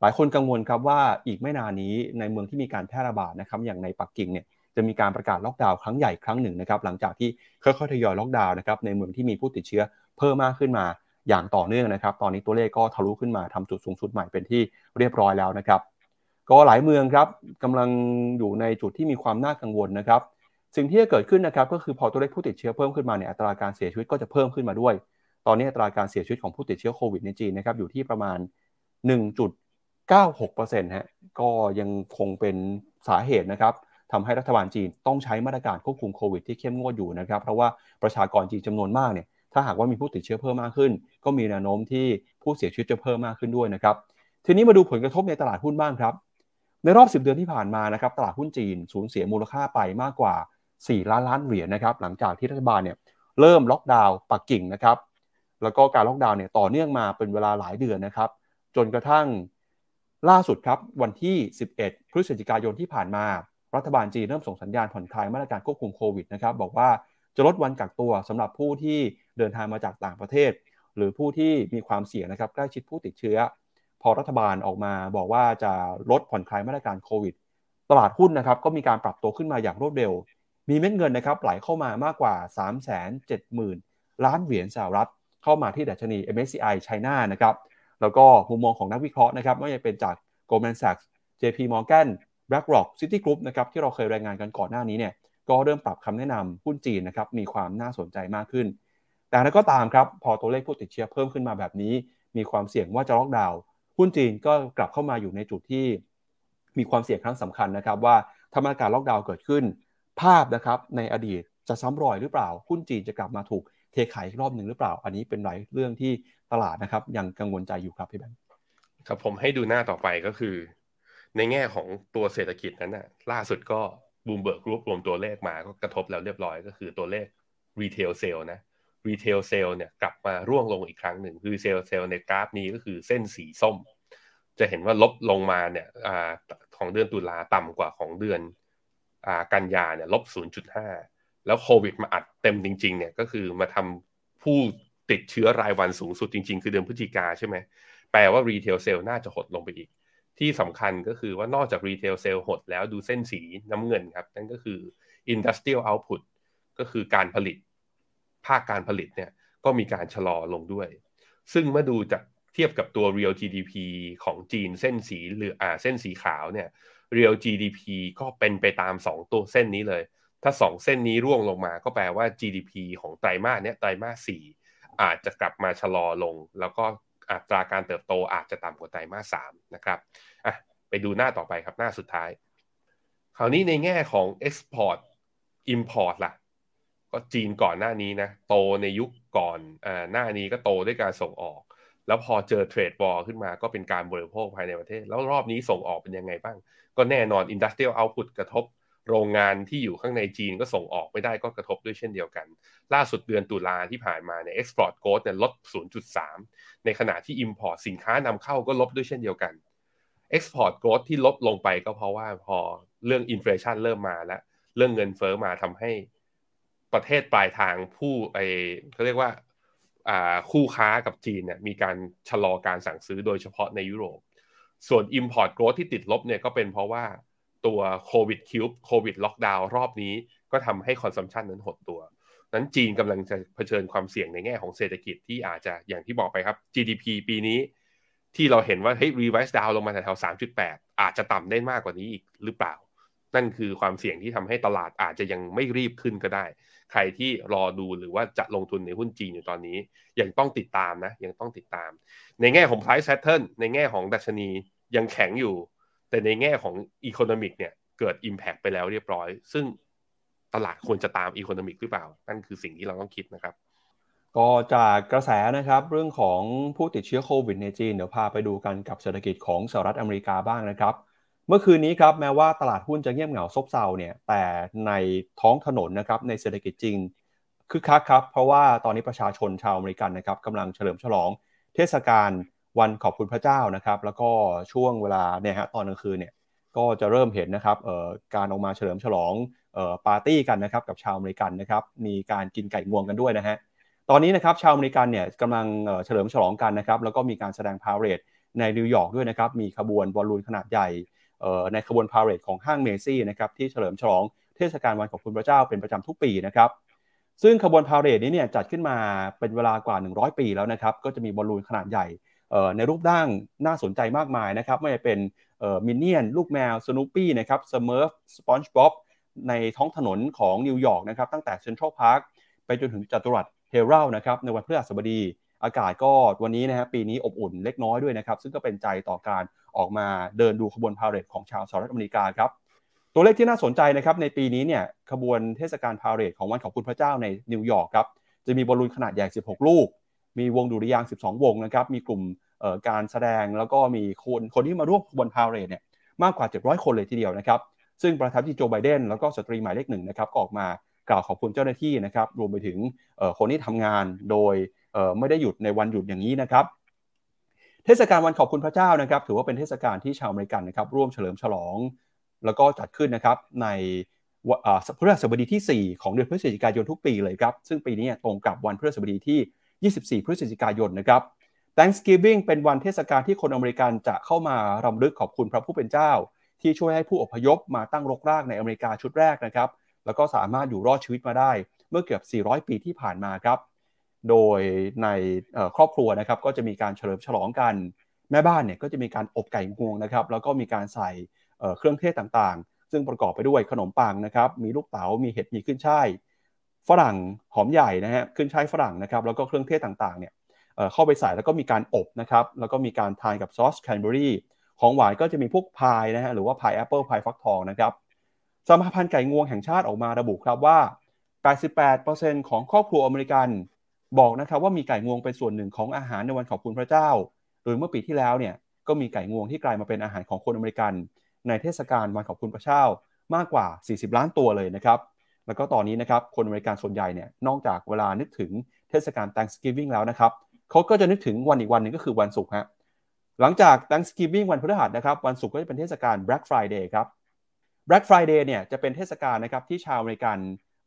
S2: ลายคนกังวลครับว่าอีกไม่นานนี้ในเมืองที่มีการแพร่ระบาดนะครับอย่างในปักกิ่งเนี่ยจะมีการประกาศล็อกดาวน์ครั้งใหญ่ครั้งหนึ่งนะครับหลังจากที่ค่อยๆทยอยล็อกดาวน์นะครับในเมืองที่มีผู้ติดเชื้อเพิ่มมากขึ้นมาอย่างต่อเนื่องนะครับ ตอนนี้ตัวเลขก็ทะลุขึ้นมาทำจุดสูงสุดใหม่เป็นที่เรียบร้อยแล้วนะครับ ก็หลายเมืองครับกำลังอยู่ในจุดที่มีความน่ากังวลนะครับ สิ่งที่จะเกิดขึ้นนะครับก็คือพอตัวเลขผู้ติดเชื้อเพิ่มขึ้นมาเนี่ยอัตราการเสียชีวิตก็จะเพิ่มขึ้นมาด้วย ตอนนี้อัตราการเสียชีวิตของผู้ติดเชื้อโควิดในจีนนะครับอยู่ที่ประมาณ 96%ฮะก็ยังคงเป็นสาเหตุนะครับทำให้รัฐบาลจีนต้องใช้มาตรการควบคุมโควิดที่เข้มงวดอยู่นะครับ เพราะว่าประชากรจีนจำนวนมากเนี่ยถ้าหากว่ามีผู้ติดเชื้อเพิ่มมากขึ้น ก็มีแนวโน้มที่ผู้เสียชีวิตจะเพิ่มมากขึ้นด้วยนะครับ ทีนี้มาดูผลกระทบในตลาดหุ้นบ้างครับ ในรอบ 10 เดือนที่ผ่านมานะครับตลาดหุ้นจีนสูญเสียมูลค่าไปมากกว่า 4 ล้านล้านเหรียญนะครับหลังจากที่รัฐบาลเนี่ยเริ่มล็อกดาวน์ปักกิ่งนะครับแล้วก็การล็อกดาวน์เนี่ยต่อเนื่องมาเป็นเวลาหลายเดือนนะครับจนกระทั่ง ล่าสุดครับวันที่ 11 พฤศจิกายนที่ผ่านมา รัฐบาลจีนเริ่มส่งสัญญาณผ่อนคลายมาตรการควบคุมโควิดนะครับบอกว่าจะลดวันกักตัวสำหรับผู้ที่เดินทางมาจากต่างประเทศ หรือผู้ที่มีความเสี่ยงนะครับใกล้ชิดผู้ติดเชื้อ พอรัฐบาลออกมาบอกว่าจะลดผ่อนคลายมาตรการโควิด ตลาดหุ้นนะครับก็มีการปรับตัวขึ้นมาอย่างรวดเร็ว มีเม็ดเงินนะครับไหลเข้ามามากกว่า 3 7 0 0 0 0 ล้านเหรียญสหรัฐ เข้ามาที่ดัชนี MSCI China นะครับ แล้วก็มุมมองของนักวิเคราะห์นะครับไม่ว่าจะเป็นจาก Goldman Sachs JP Morgan BlackRock Citigroup นะครับที่เราเคยรายงานกันก่อนหน้านี้เนี่ยก็เริ่มปรับคำแนะนำหุ้นจีนนะครับมีความน่าสนใจมากขึ้น แต่นั้นก็ตามครับพอตัวเลขผู้ติดเชื้อเพิ่มขึ้นมาแบบนี้ มีความเสี่ยงว่าจะล็อกดาวน์หุ้นจีนก็กลับเข้ามาอยู่ในจุดที่ มีความเสี่ยงครั้งสำคัญนะครับว่าถ้ามีการล็อกดาวน์เกิดขึ้น ภาพนะครับในอดีตจะซ้ำรอยหรือเปล่าหุ้นจีนจะกลับมาถูก เทขายอีกรอบหนึ่งหรือเปล่า อันนี้เป็นหลายเรื่องที่ตลาดนะครับ ยังกังวลใจอยู่ครับพี่แบงค์
S3: ครับผมให้ดูหน้าต่อไปก็คือ ในแง่ของตัวเศรษฐกิจนั้นนะล่าสุดก็บลูมเบิร์กรวบรวมตัวเลขมาก็กระทบแล้วเรียบร้อยก็คือตัวเลข retail sale นะ retail sale เนี่ยกลับมาร่วงลงอีกครั้งหนึ่ง retail sale ในกราฟนี้ก็คือเส้นสีส้ม จะเห็นว่าลบลงมาเนี่ยอของเดือนตุลาต่ำกว่าของเดือนอกันยาเนี่ยลบ 0.5 แล้วโควิดมาอัดเต็มจริง ๆ เนี่ยก็คือมาทำผู้ติดเชื้อรายวันสูงสุดจริง ๆ คือเดือนพฤศจิกาใช่ไหมแปลว่า retail sale น่าจะหดลงไปอีก ที่สำคัญก็คือว่านอกจาก retail sale หดแล้วดูเส้นสีน้ำเงินครับ นั่นก็คือ Industrial Output ก็คือการผลิต ภาคการผลิตเนี่ยก็มีการชะลอลงด้วย ซึ่งเมื่อดูจากเทียบกับตัว real GDP ของจีนเส้นสีหรืออ่าเส้นสีขาวเนี่ย real GDP ก็เป็นไปตาม 2 ตัวเส้นนี้เลย ถ้าสองเส้นนี้ร่วงลงมาก็แปลว่า GDP ของไตรมาสเนี้ยไตรมาสสี่อาจจะกลับมาชะลอลง แล้วก็อัตราการเติบโตอาจจะต่ำกว่าไตรมาสสามนะครับอะไปดูหน้าต่อไปครับหน้าสุดท้าย คราวนี้ในแง่ของ Export Import ล่ะ ก็จีนก่อนหน้านี้นะ โตในยุคก่อนอ่าหน้านี้ก็โตด้วยการส่งออก แล้วพอเจอเทรดวอลขึ้นมาก็เป็นการบริโภคภายในประเทศ แล้วรอบนี้ส่งออกเป็นยังไงบ้าง ก็แน่นอน Industrial Output กระทบ โรงงานที่อยู่ข้างในจีนก็ส่งออกไม่ได้ก็กระทบด้วยเช่นเดียวกัน ล่าสุดเดือนตุลาที่ผ่านมาเนี่ย export growth เนี่ยลด 0.3 ในขณะที่ import สินค้านำเข้าก็ลบด้วยเช่นเดียวกัน export growth ที่ลดลงไปก็เพราะว่าพอเรื่อง inflation เริ่มมาแล้ว เรื่องเงินเฟ้อมาทำให้ประเทศปลายทางผู้ไอเขาเรียกว่าคู่ค้ากับจีนเนี่ยมีการชะลอการสั่งซื้อโดยเฉพาะในยุโรป ส่วน Import Growth ที่ติดลบเนี่ยก็เป็นเพราะว่า ตัวโควิดคิวบโควิดล็อกดาวน์รอบนี้ก็ทำให้ consumption นั้นหดตัว นั้นจีนกำลังจะเผชิญความเสี่ยงในแง่ของเศรษฐกิจที่อาจจะอย่างที่บอกไปครับ GDP ปีนี้ ที่เราเห็นว่าเฮ้ยรีไวซ์ดาวลงมาแถวๆสามจุดแปดอาจจะต่ำได้มากกว่านี้อีกหรือเปล่า นั่นคือความเสี่ยงที่ทำให้ตลาดอาจจะยังไม่รีบขึ้นก็ได้ ใครที่รอดูหรือว่าจะลงทุนในหุ้นจีนอยู่ตอนนี้ ยังต้องติดตามนะยังต้องติดตาม ในแง่ของ price pattern ในแง่ของดัชนียังแข็งอยู่ แต่ในแง่ของ economic เนี่ยเกิด Impact ไปแล้วเรียบร้อย ซึ่งตลาดควรจะตาม Economic หรือเปล่า นั่นคือสิ่งที่เราต้องคิดนะครับ
S2: ก็จากกระแสนะครับเรื่องของผู้ติดเชื้อโควิดในจีน เดี๋ยวพาไปดูกันกับเศรษฐกิจของสหรัฐอเมริกาบ้างนะครับ เมื่อคืนนี้ครับแม้ว่าตลาดหุ้นจะเงียบเหงาซบเซาเนี่ยแต่ในท้องถนนนะครับในเศรษฐกิจจริงคึกคักครับเพราะว่าตอนนี้ประชาชนชาวอเมริกันนะครับกำลังเฉลิมฉลองเทศกาล วันขอบคุณพระเจ้านะครับ แล้วก็ช่วงเวลาเนี่ยฮะตอนกลางคืนเนี่ยก็จะเริ่มเห็นนะครับการออกมาเฉลิมฉลองปาร์ตี้กันนะครับกับชาวอเมริกันนะครับมีการกินไก่งวงกันด้วยนะฮะตอนนี้นะครับชาวอเมริกันเนี่ยกำลังเฉลิมฉลองกันนะครับแล้วก็มีการแสดงพาเหรดในนิวยอร์กด้วยนะครับมีขบวนบอลลูนขนาดใหญ่ในขบวนพาเหรดของห้างเมซี่นะครับที่เฉลิมฉลองเทศกาลวันขอบคุณพระเจ้าเป็นประจำทุกปีนะครับซึ่งขบวนพาเหรดนี้เนี่ยจัดขึ้นมาเป็นเวลากว่า 100 ปีแล้วนะครับก็จะมีบอลลูนขนาดใหญ่ ในรูปร่างน่าสนใจมากมายนะครับไม่ว่าเป็นมินเนี่ยนลูกแมวสนูปปี้นะครับสเมิร์ฟสปอนจ์บ๊อบในท้องถนนของนิวยอร์กนะครับตั้งแต่เซ็นทรัลพาร์คไปจนถึงจัตุรัสเฮรัลด์นะครับในวันพฤหัสบดีอากาศก็วันนี้นะฮะปีนี้อบอุ่นเล็กน้อยด้วยนะครับ ซึ่งก็เป็นใจต่อการออกมาเดินดูขบวนพาเหรดของชาวสหรัฐอเมริกาครับ ตัวเลขที่น่าสนใจนะครับในปีนี้เนี่ยขบวนเทศกาลพาเหรดของวันขอบคุณพระเจ้าในนิวยอร์กครับจะมีบอลลูนขนาดใหญ่ 16 ลูก มีวงดุริยางค์12 วงนะครับ มีกลุ่มการแสดงแล้วก็มีคนคนที่มาร่วมบนพาเรดเนี่ยมากกว่า 700 คนเลยทีเดียวนะครับ ซึ่งประธานที่โจไบเดนแล้วก็สตรีหมายเลขหนึ่งนะครับออกมากล่าวขอบคุณเจ้าหน้าที่นะครับ รวมไปถึงคนที่ทำงานโดยไม่ได้หยุดในวันหยุดอย่างนี้นะครับ เทศกาลวันขอบคุณพระเจ้านะครับ ถือว่าเป็นเทศกาลที่ชาวอเมริกันนะครับ ร่วมเฉลิมฉลอง แล้วก็จัดขึ้นนะครับในพฤหัสบดีที่ 4 ของเดือนพฤศจิกายนทุกปีเลยครับ ซึ่งปีนี้ตรงกับวันพฤหัสบดีที่ 24 พฤศจิกายนนะครับ Thanksgiving เป็นวันเทศกาลที่คนอเมริกันจะเข้ามารำลึกขอบคุณพระผู้เป็นเจ้า ที่ช่วยให้ผู้อพยพมาตั้งรกรากในอเมริกาชุดแรกนะครับ แล้วก็สามารถอยู่รอดชีวิตมาได้เมื่อเกือบ 400 ปีที่ผ่านมาครับ โดยในครอบครัวนะครับก็จะมีการเฉลิมฉลองกัน แม่บ้านเนี่ยก็จะมีการอบไก่งวงนะครับ แล้วก็มีการใส่เครื่องเทศต่างๆ ซึ่งประกอบไปด้วยขนมปังนะครับ มีลูกเต๋า มีเห็ด มีขึ้นช่าย ฝรั่งหอมใหญ่นะฮะขึ้นช่ายฝรั่งนะครับแล้วก็เครื่องเทศต่างๆเนี่ยเข้าไปใส่แล้วก็มีการอบนะครับแล้วก็มีการทานกับซอสแครนเบอร์รี่ของหวานก็จะมีพวกพายนะฮะหรือว่าพายแอปเปิลพายฟักทองนะครับสมาพันธ์ไก่งวงแห่งชาติออกมาระบุครับว่า 88%ของครอบครัวอเมริกัน บอกนะครับว่ามีไก่งวงเป็นส่วนหนึ่งของอาหารในวันขอบคุณพระเจ้า โดยเมื่อปีที่แล้วเนี่ยก็มีไก่งวงที่กลายมาเป็นอาหารของคนอเมริกัน ในเทศกาลวันขอบคุณพระเจ้ามากกว่า 40 ล้านตัวเลยนะครับ แล้วก็ตอนนี้นะครับคนอเมริกันส่วนใหญ่เนี่ยนอกจากเวลานึกถึงเทศกาล Thanksgiving แล้วนะครับเขาก็จะนึกถึงวันอีกวันหนึ่งก็คือวันศุกร์ฮะหลังจาก Thanksgiving วันพฤหัสนะครับวันศุกร์ก็จะเป็นเทศกาล Black Friday ครับ Black Friday เนี่ยจะเป็นเทศกาลนะครับที่ชาวอเมริกัน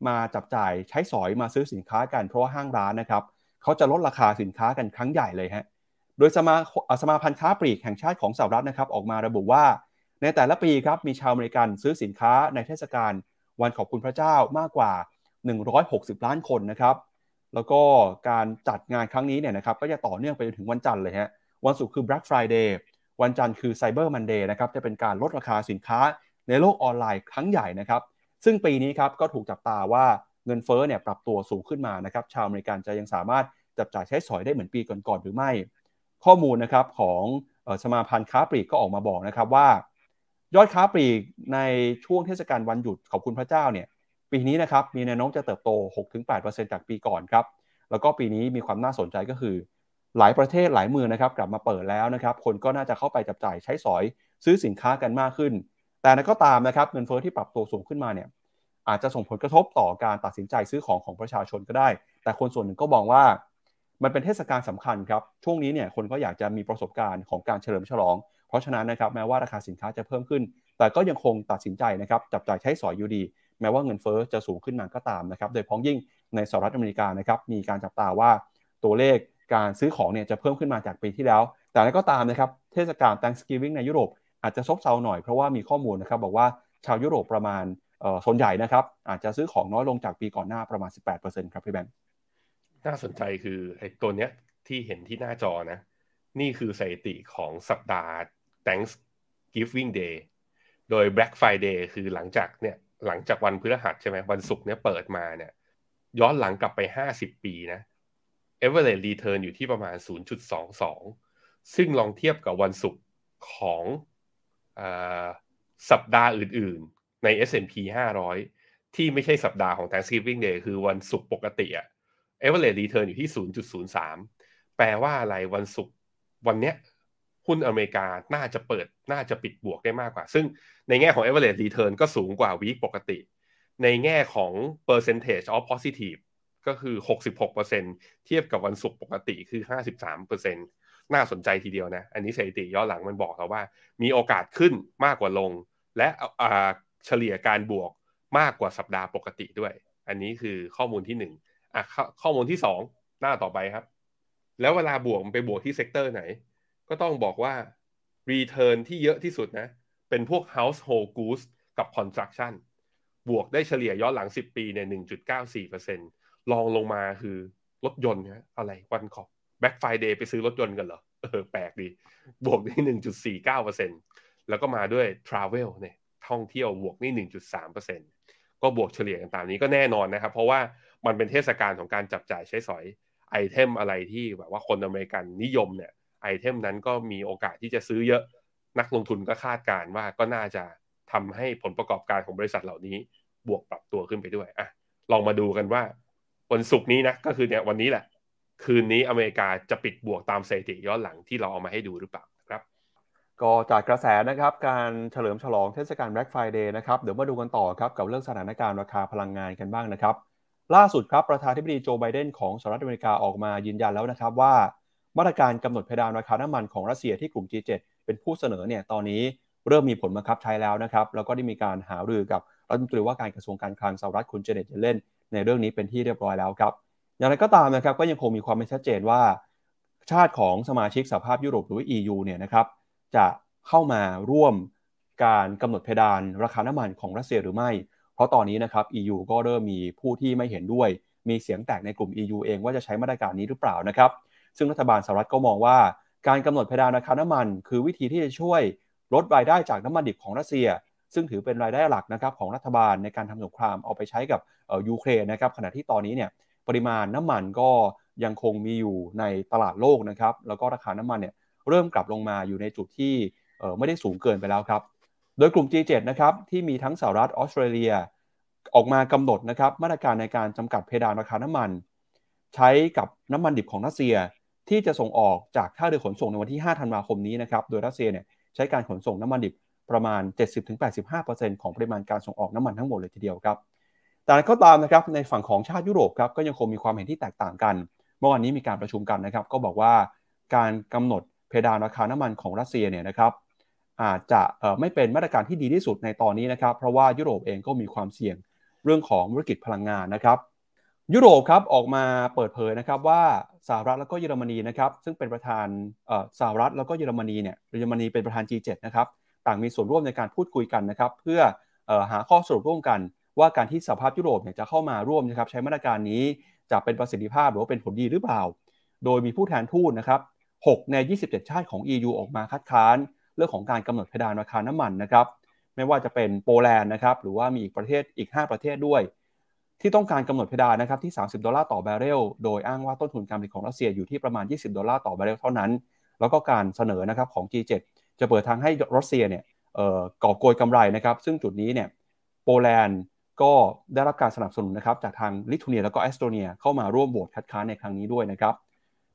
S2: มาจับจ่ายใช้สอยมาซื้อสินค้ากันเพราะว่าห้างร้านนะครับเขาจะลดราคาสินค้ากันครั้งใหญ่เลยฮะโดยสมาสมาพันธ์ค้าปลีกแห่งชาติของสหรัฐนะครับออกมาระบุว่า ในแต่ละปีครับมีชาวอเมริกันซื้อสินค้าในเทศกาล วันขอบคุณพระเจ้ามากกว่า 160 ล้านคนนะครับแล้วก็การจัดงานครั้งนี้เนี่ยนะครับก็จะต่อเนื่องไปจนถึงวันจันทร์เลยฮะวันศุกร์คือ Black Friday วันจันทร์คือ Cyber Monday นะครับจะเป็นการลดราคาสินค้าในโลกออนไลน์ครั้งใหญ่นะครับ ซึ่งปีนี้ครับก็ถูกจับตาว่าเงินเฟ้อเนี่ยปรับตัวสูงขึ้นมานะครับชาวอเมริกันจะยังสามารถจับจ่ายใช้สอยได้เหมือนปีก่อนๆหรือไม่ ข้อมูลนะครับของสมาพันธ์ค้าปลีกก็ออกมาบอกนะครับว่า ยอดค้าปลีกในช่วงเทศกาลวันหยุดขอบคุณพระเจ้าเนี่ยปีนี้นะครับมีแนวโน้มจะเติบโต 6-8%จากปีก่อนครับแล้วก็ปีนี้มีความน่าสนใจก็คือ หลายประเทศหลายเมืองนะครับกลับมาเปิดแล้วนะครับคนก็น่าจะเข้าไปจับจ่ายใช้สอยซื้อสินค้ากันมากขึ้น แต่นั้นก็ตามนะครับเงินเฟ้อที่ปรับตัวสูงขึ้นมาเนี่ยอาจจะส่งผลกระทบต่อการตัดสินใจซื้อของของประชาชนก็ได้ แต่คนส่วนหนึ่งก็มองว่า มันเป็นเทศกาลสำคัญครับช่วงนี้เนี่ยคนก็อยากจะมีประสบการณ์ของการเฉลิมฉลอง เพราะฉะนั้นนะครับแม้ว่าราคาสินค้าจะเพิ่มขึ้น แต่ก็ยังคงตัดสินใจนะครับจับจ่ายใช้สอยอยู่ดี แม้ว่าเงินเฟ้อจะสูงขึ้นมาก็ตามนะครับโดยพ้องยิ่งในสหรัฐอเมริกานะครับมีการจับตาว่าตัวเลขการซื้อของเนี่ยจะเพิ่มขึ้นมาจากปีที่แล้ว แต่นั้นก็ตามนะครับเทศกาล Thanksgiving ในยุโรปอาจจะซบเซาหน่อยเพราะว่ามีข้อมูลนะครับบอกว่าชาวยุโรปประมาณส่วนใหญ่นะครับอาจจะซื้อของน้อยลงจากปีก่อนหน้าประมาณ 18%ครับพี่แบงค์
S3: น่าสนใจคือไอ้ตัวเนี้ยที่เห็นที่หน้าจอนะ นี่คือสถิติของสัปดาห์ Thanksgiving Day โดย Black Friday คือหลังจากเนี่ยหลังจากวันพฤหัสใช่ไหมวันศุกร์เนี่ยเปิดมาเนี่ยย้อนหลังกลับไป 50 ปีนะ average return อยู่ที่ประมาณ 0.22 ซึ่งลองเทียบกับวันศุกร์ของอสัปดาห์อื่นๆ ใน S&P 500 ที่ไม่ใช่สัปดาห์ของ Thanksgiving Day คือวันศุกร์ปกติอะ average return อยู่ที่ 0.03 แปลว่าอะไรวันศุกร์วันเนี้ย หุ้นอเมริกาน่าจะเปิดน่าจะปิดบวกได้มากกว่า ซึ่งในแง่ของ average return ก็สูงกว่าวีคปกติ ในแง่ของ percentage of positive ก็คือ 66%เทียบกับวันศุกร์ปกติคือ 53%น่าสนใจทีเดียวนะ อันนี้สถิติย้อนหลังมันบอกเราว่า มีโอกาสขึ้นมากกว่าลง และเฉลี่ยการบวกมากกว่าสัปดาห์ปกติด้วย อันนี้คือข้อมูลที่1อะข้อมูลที่2หน้าต่อไปครับ แล้วเวลาบวกมันไปบวกที่ sector ไหน ก็ต้องบอกว่า return ที่เยอะที่สุดนะ เป็นพวก household goods กับ construction บวกได้เฉลี่ยย้อนหลัง 10 ปีเนี่ย1.94%รองลงมาคือรถยนต์นะอะไรวันขอบ Black Friday ไปซื้อรถยนต์กันเหรอเออแปลกดี บวกได้ 1.49%แล้วก็มาด้วย travel เนี่ยท่องเที่ยวบวกนี่ 1.3%ก็บวกเฉลี่ยกันตามนี้ก็แน่นอนนะครับ เพราะว่ามันเป็นเทศกาลของการจับจ่ายใช้สอย item อะไรที่แบบว่าคนอเมริกันนิยมเนี่ย item นั้นก็มีโอกาสที่จะซื้อเยอะ นักลงทุนก็คาดการณ์ว่าก็น่าจะทำให้ผลประกอบการของบริษัทเหล่านี้ บวกปรับตัวขึ้นไปด้วยอะลองมาดูกันว่า วันศุกร์นี้นะก็คือเนี่ยวันนี้แหละ คืนนี้อเมริกาจะปิดบวกตามสถิติย้อนหลังที่เราเอามาให้ดูหรือเปล่าครับ
S2: ก็จากกระแสนะครับการเฉลิมฉลองเทศกาล Black Friday นะครับเดี๋ยวมาดูกันต่อครับกับเรื่องสถานการณ์ราคาพลังงานกันบ้างนะครับล่าสุดครับประธานธิบดีโจไบเดนของสหรัฐอเมริกาออกมายืนยันแล้วนะครับว่า มาตรการกำหนดเพดานราคาน้ำมันของรัสเซียที่กลุ่ม G7 เป็นผู้เสนอเนี่ยตอนนี้เริ่มมีผลบังคับใช้แล้วนะครับแล้วก็ได้มีการหารือกับรัฐมนตรีว่าการกระทรวงการคลังสหรัฐคุณเจเน็ตเยเลนในเรื่องนี้เป็นที่เรียบร้อยแล้วครับ อย่างไรก็ตามนะครับก็ยังคงมีความไม่ชัดเจนว่า ชาติของสมาชิกสหภาพยุโรปหรือ EU เนี่ยนะครับจะเข้ามาร่วมการกำหนดเพดานราคาน้ำมันของรัสเซียหรือไม่ เพราะตอนนี้นะครับ EU ก็เริ่มมีผู้ที่ไม่เห็นด้วย มีเสียงแตกในกลุ่ม EU เองว่าจะใช้มาตรการนี้หรือเปล่านะครับ ซึ่งรัฐบาลสหรัฐก็มองว่า การกำหนดเพดานราคาน้ำมัน คือวิธีที่จะช่วยลดรายได้จากน้ำมันดิบของรัสเซีย ซึ่งถือเป็นรายได้หลักนะครับของรัฐบาลในการทำสงครามเอาไปใช้กับยูเครนนะครับขณะที่ตอนนี้เนี่ยปริมาณน้ำมันก็ยังคงมีอยู่ในตลาดโลกนะครับแล้วก็ราคาน้ำมันเนี่ยเริ่มกลับลงมาอยู่ในจุดที่ไม่ได้สูงเกินไปแล้วครับ โดยกลุ่ม G7 นะครับที่มีทั้งสหรัฐออสเตรเลีย ออกมากำหนดนะครับมาตรการในการจำกัดเพดานราคาน้ำมัน ใช้กับน้ำมันดิบของรัสเซีย ที่จะส่งออกจากท่าเรือขนส่งในวันที่ 5 ธันวาคมนี้นะครับ โดยรัสเซียเนี่ยใช้การขนส่งน้ำมันดิบประมาณ 70-85%ของปริมาณการส่งออกน้ำมันทั้งหมดเลยทีเดียวครับ แต่ก็ตามนะครับในฝั่งของชาติยุโรปครับก็ยังคงมีความเห็นที่แตกต่างกัน เมื่อวานนี้มีการประชุมกันนะครับ ก็บอกว่าการกำหนดเพดานราคาน้ำมันของรัสเซียเนี่ยนะครับอาจจะไม่เป็นมาตรการที่ดีที่สุดในตอนนี้นะครับ เพราะว่ายุโรปเองก็มีความเสี่ยงเรื่องของธุรกิจพลังงานนะครับ ยุโรปครับออกมาเปิดเผยนะครับว่า สหรัฐแล้วก็เยอรมนีนะครับซึ่งเป็นประธานสหรัฐแล้วก็เยอรมนีเนี่ยเยอรมนีเป็นประธาน G7 นะครับต่างมีส่วนร่วมในการพูดคุยกันนะครับเพื่อหาข้อสรุปร่วมกัน ว่าการที่สหภาพยุโรปเนี่ยจะเข้ามาร่วมนะครับใช้มาตรการนี้จะเป็นประสิทธิภาพหรือว่าเป็นผลดีหรือเปล่า โดยมีผู้แทนทูตนะครับ 6 ใน 27 ชาติของ EU ออกมาคัดค้าน เรื่องของการกำหนดเพดานราคาน้ำมันนะครับ ไม่ว่าจะเป็นโปแลนด์นะครับ หรือว่ามีอีกประเทศอีก 5 ประเทศด้วย ที่ต้องการกำหนดเพดานนะครับที่ 30 ดอลลาร์ต่อบาร์เรล โดยอ้างว่าต้นทุนการผลิตของรัสเซียอยู่ที่ประมาณ 20 ดอลลาร์ต่อบาร์เรลเท่านั้น แล้วก็การเสนอนะครับของ G7 จะเปิดทางให้รัสเซียเนี่ยก่อโกยกำไรนะครับ ซึ่งจุดนี้เนี่ยโปแลนด์ก็ได้รับการสนับสนุนนะครับจากทางลิทัวเนียแล้วก็เอสโตเนียเข้ามาร่วมโหวตคัดค้านในครั้งนี้ด้วยนะครับ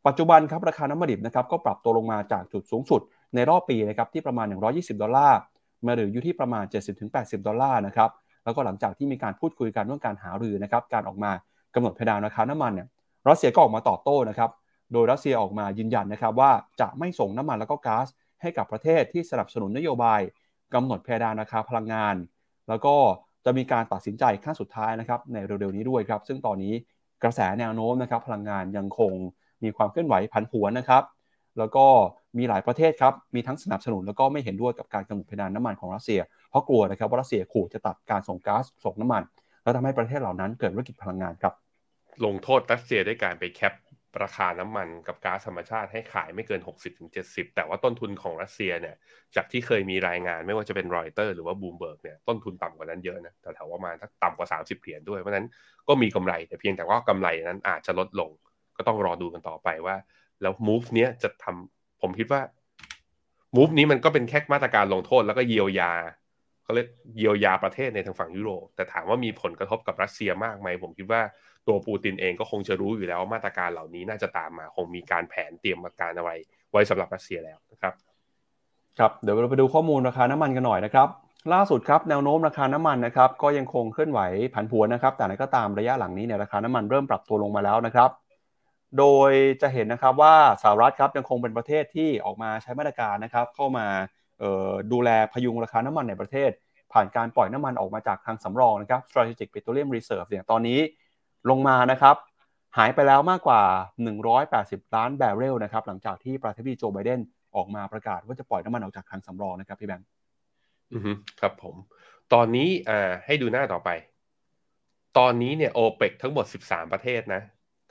S2: ปัจจุบันครับราคาน้ำมันดิบนะครับก็ปรับตัวลงมาจากจุดสูงสุด ในรอบปีนะครับที่ประมาณ 120 ดอลลาร์มาหรืออยู่ที่ประมาณ 70-80 ดอลลาร์นะครับ แล้วก็หลังจากที่มีการพูดคุยกันเรื่องการหารือนะครับการออกมากำหนดเพดานราคาน้ำมันเนี่ยรัสเซียก็ออกมาตอบโต้นะครับโดยรัสเซียออกมายืนยันนะครับว่าจะไม่ส่งน้ำมันแล้วก็ก๊าซให้กับประเทศที่สนับสนุนนโยบายกำหนดเพดานราคาพลังงาน แล้วก็จะมีการตัดสินใจขั้นสุดท้ายนะครับในเร็วๆนี้ด้วยครับซึ่งตอนนี้กระแสแนวโน้มนะครับพลังงานยังคงมีความเคลื่อนไหวผันผวนนะครับแล้วก็มีหลายประเทศครับมีทั้งสนับสนุนแล้วก็ไม่เห็นด้วยกับการกำหนดเพดานน้ำมันของรัสเซีย เพราะกลัวนะครับว่ารัสเซียขู่จะตัดการส่งก๊าซส่งน้ำมัน แล้วทำให้ประเทศเหล่านั้นเกิดวิกฤตพลังงานครับ
S3: ลงโทษรัสเซียด้วยการไป cap ราคาน้ำมันกับก๊าซธรรมชาติให้ขายไม่เกิน 60-70 แต่ว่าต้นทุนของรัสเซียเนี่ย จากที่เคยมีรายงานไม่ว่าจะเป็นรอยเตอร์หรือว่าบลูมเบิร์กเนี่ยต้นทุนต่ำกว่านั้นเยอะนะแต่แถวประมาณต่ำกว่า 30 เหรียญด้วย เพราะนั้นก็มีกำไรแต่เพียงแต่ว่ากำไรนั้นอาจจะลดลง ก็ต้องรอดูกันต่อไปว่า แล้ว move เนี้ยจะทำผมคิดว่า move นี้มันก็เป็นแค่มาตรการลงโทษแล้วก็เยียวยา เขาเรียกเยียวยาประเทศในทางฝั่งยุโรปแต่ถามว่ามีผลกระทบกับรัสเซียมากไหมผมคิดว่าตัวปูตินเองก็คงจะรู้อยู่แล้วว่ามาตรการเหล่านี้น่าจะตามมาคงมีการแผนเตรียมมาการอาไว้ไว้สำหรับรัสเซียแล้วนะครับ
S2: ครับเดี๋ยวเราไปดูข้อมูลราคาน้ำมันกันหน่อยนะครับล่าสุดครับแนวโน้มราคาน้ำมันนะครับก็ยังคงเคลื่อนไหวผันผวนนะครับแต่ในก็ตามระยะหลังนี้เนี่ยราคาน้ำมันเริ่มปรับตัวลงมาแล้วนะครับ โดยจะเห็นนะครับว่าสหรัฐครับยังคงเป็นประเทศที่ออกมาใช้มาตรการนะครับเข้ามา ดูแลพยุงราคาน้ำมันในประเทศ ผ่านการปล่อยน้ำมันออกมาจากทางสำรองนะครับ strategic petroleum reserve เนี่ยตอนนี้ลงมานะครับ หายไปแล้วมากกว่า 180 ล้านแบเรลนะครับหลังจากที่ประธานาธิบดีโจไบเดนออกมาประกาศว่าจะปล่อยน้ำมันออกจากทางสำรองนะครับพี่แบงค์
S3: อือครับผม ตอนนี้อ่าให้ดูหน้าต่อไป ตอนนี้เนี่ยโอเปกทั้งหมด 13 ประเทศนะ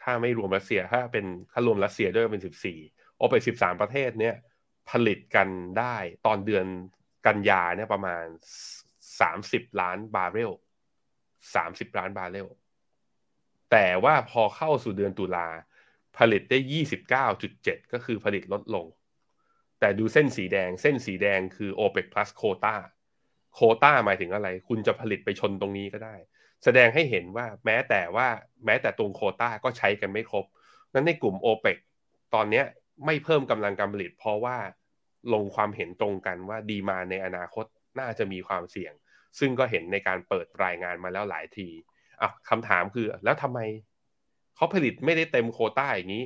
S3: ถ้าไม่รวมรัสเซียถ้าเป็นถ้ารวมรัสเซียด้วยเป็น 14โอเปก13 ประเทศเนี่ย ผลิตกันได้ตอนเดือนกันยาเนี่ยประมาณ30ล้านบาร์เรล30ล้านบาร์เรลแต่ว่าพอเข้าสู่เดือนตุลาผลิตได้29.7ก็คือผลิตลดลง แต่ดูเส้นสีแดง เส้นสีแดงคือ OPEC plus quota โคต้าหมายถึงอะไร คุณจะผลิตไปชนตรงนี้ก็ได้ แสดงให้เห็นว่าแม้แต่ว่าแม้แต่ตรงโคต้าก็ใช้กันไม่ครบ นั้นในกลุ่ม OPEC ตอนนี้ไม่เพิ่มกำลังการผลิต เพราะว่า ลงความเห็นตรงกันว่าดีมาในอนาคตน่าจะมีความเสี่ยง ซึ่งก็เห็นในการเปิดรายงานมาแล้วหลายทีอะคำถามคือแล้วทำไมเขาผลิตไม่ได้เต็มโควต้าอย่างนี้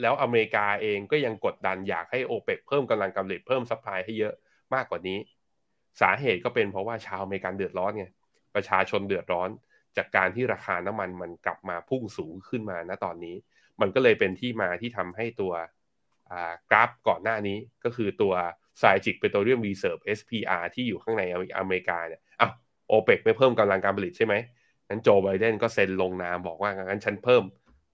S3: แล้วอเมริกาเองก็ยังกดดันอยากให้โอเปกเพิ่มกำลังการผลิตเพิ่ม supply ให้เยอะมากกว่านี้ สาเหตุก็เป็นเพราะว่าชาวอเมริกันเดือดร้อนไงประชาชนเดือดร้อนจากการที่ราคาน้ำมันมันกลับมาพุ่งสูงขึ้นมาณตอนนี้ มันก็เลยเป็นที่มาที่ทำให้ตัว กราฟก่อนหน้านี้ก็คือตัว s i g i c Petroleum Reserve SPR ที่อยู่ข้างในอเมริกาเนี่ยอ้าวโอเปกไม่เพิ่มกำลังการผลิตใช่ไหมงั้นโจไบเดนก็เซ็นลงนามบอกว่างั้นฉันเพิ่ม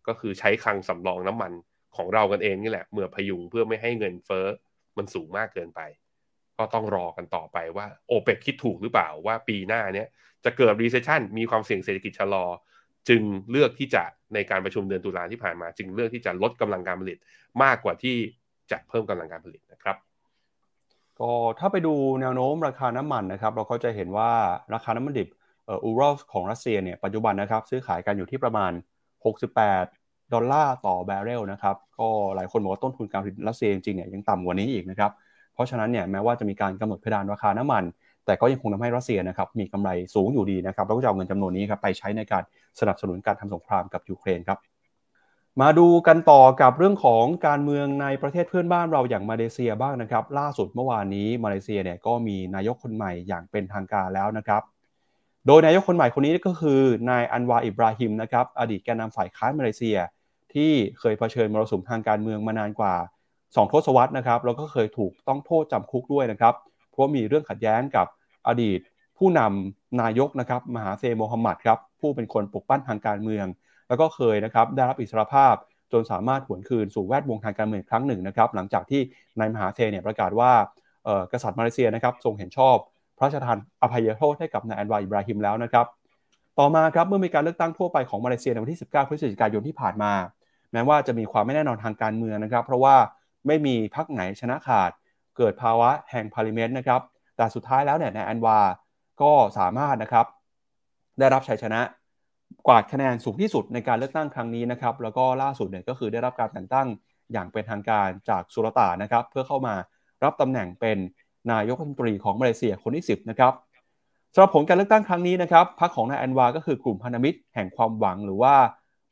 S3: ก็คือใช้คลังสำรองน้ำมันของเรากันเองนี่แหละเพื่อพยุงเพื่อไม่ให้เงินเฟ้อมันสูงมากเกินไป ก็ต้องรอกันต่อไปว่าโอเปกคิดถูกหรือเปล่าว่าปีหน้าเนี้ยจะเกิด recession มีความเสี่ยงเศรษฐกิจชะลอ จึงเลือกที่จะในการประชุมเดือนตุลาที่ผ่านมา จึงเลือกที่จะลดกำลังการผลิตมากกว่าที่จะเพิ่มกำลังการผลิตนะครับ
S2: ก็ถ้าไปดูแนวโน้มราคาน้ำมันนะครับ เราก็จะเห็นว่าราคาน้ำมันดิบอูรัลของรัสเซียเนี่ยปัจจุบันนะครับ ซื้อขายกันอยู่ที่ประมาณ 68 ดอลลาร์ต่อแบเรลนะครับ ก็หลายคนบอกว่าต้นทุนการผลิตรัสเซียจริงๆเนี่ยยังต่ำกว่านี้อีกนะครับ เพราะฉะนั้นเนี่ยแม้ว่าจะมีการกำหนดเพดานราคาน้ำมัน แต่ก็ยังคงทำให้รัสเซียนะครับมีกำไรสูงอยู่ดีนะครับแล้วก็จะเอาเงินจำนวนนี้ครับไปใช้ในการสนับสนุนการทำสงครามกับยูเครนครับมาดูกันต่อกับเรื่องของการเมืองในประเทศเพื่อนบ้านเราอย่างมาเลเซียบ้างนะครับ ล่าสุดเมื่อวานนี้มาเลเซียเนี่ยก็มีนายกคนใหม่อย่างเป็นทางการแล้วนะครับ โดยนายกคนใหม่คนนี้ก็คือนายอันวาอิบราฮิมนะครับอดีตแกนนำฝ่ายค้านมาเลเซีย ที่เคยเผชิญมรสุมทางการเมืองมานานกว่า 2 ทศวรรษนะครับแล้วก็เคยถูกต้องโทษจำคุกด้วยนะครับ เพราะมีเรื่องขัดแย้งกับ อดีต ผู้นำนายกนะครับมหาเซโมฮัมหมัดครับผู้เป็นคนปลุกปั้นทางการเมือง แล้วก็เคยนะครับได้รับอิสรภาพจนสามารถหวนคืนสู่แวดวงทางการเมืองครั้งหนึ่งนะครับหลังจากที่นายมหาเซเนี่ยประกาศว่ากษัตริย์มาเลเซียนะครับทรงเห็นชอบ พระราชทานอภัยโทษให้กับนายอันวาอิบราฮิมแล้วนะครับต่อมาครับเมื่อมีการเลือกตั้งทั่วไปของมาเลเซียในวันที่ 19 พฤศจิกายนที่ผ่านมา แม้ว่าจะมีความไม่แน่นอนทางการเมืองนะครับ เพราะว่าไม่มีพรรคไหนชนะขาด เกิดภาวะแห่งพาริเมนต์นะครับ แต่สุดท้ายแล้วเนี่ยนายอันวาก็สามารถนะครับได้รับชัยชนะกวาดคะแนนสูงที่สุดในการเลือกตั้งครั้งนี้นะครับ แล้วก็ล่าสุดเนี่ยก็คือได้รับการแต่งตั้งอย่างเป็นทางการจากสุลต่านนะครับ เพื่อเข้ามารับตำแหน่งเป็นนายกรัฐมนตรีของมาเลเซียคนที่ 10 นะครับสำหรับผลการเลือกตั้งครั้งนี้นะครับพรรคของนายอันวา ก็คือกลุ่มพันธมิตรแห่งความหวังหรือว่า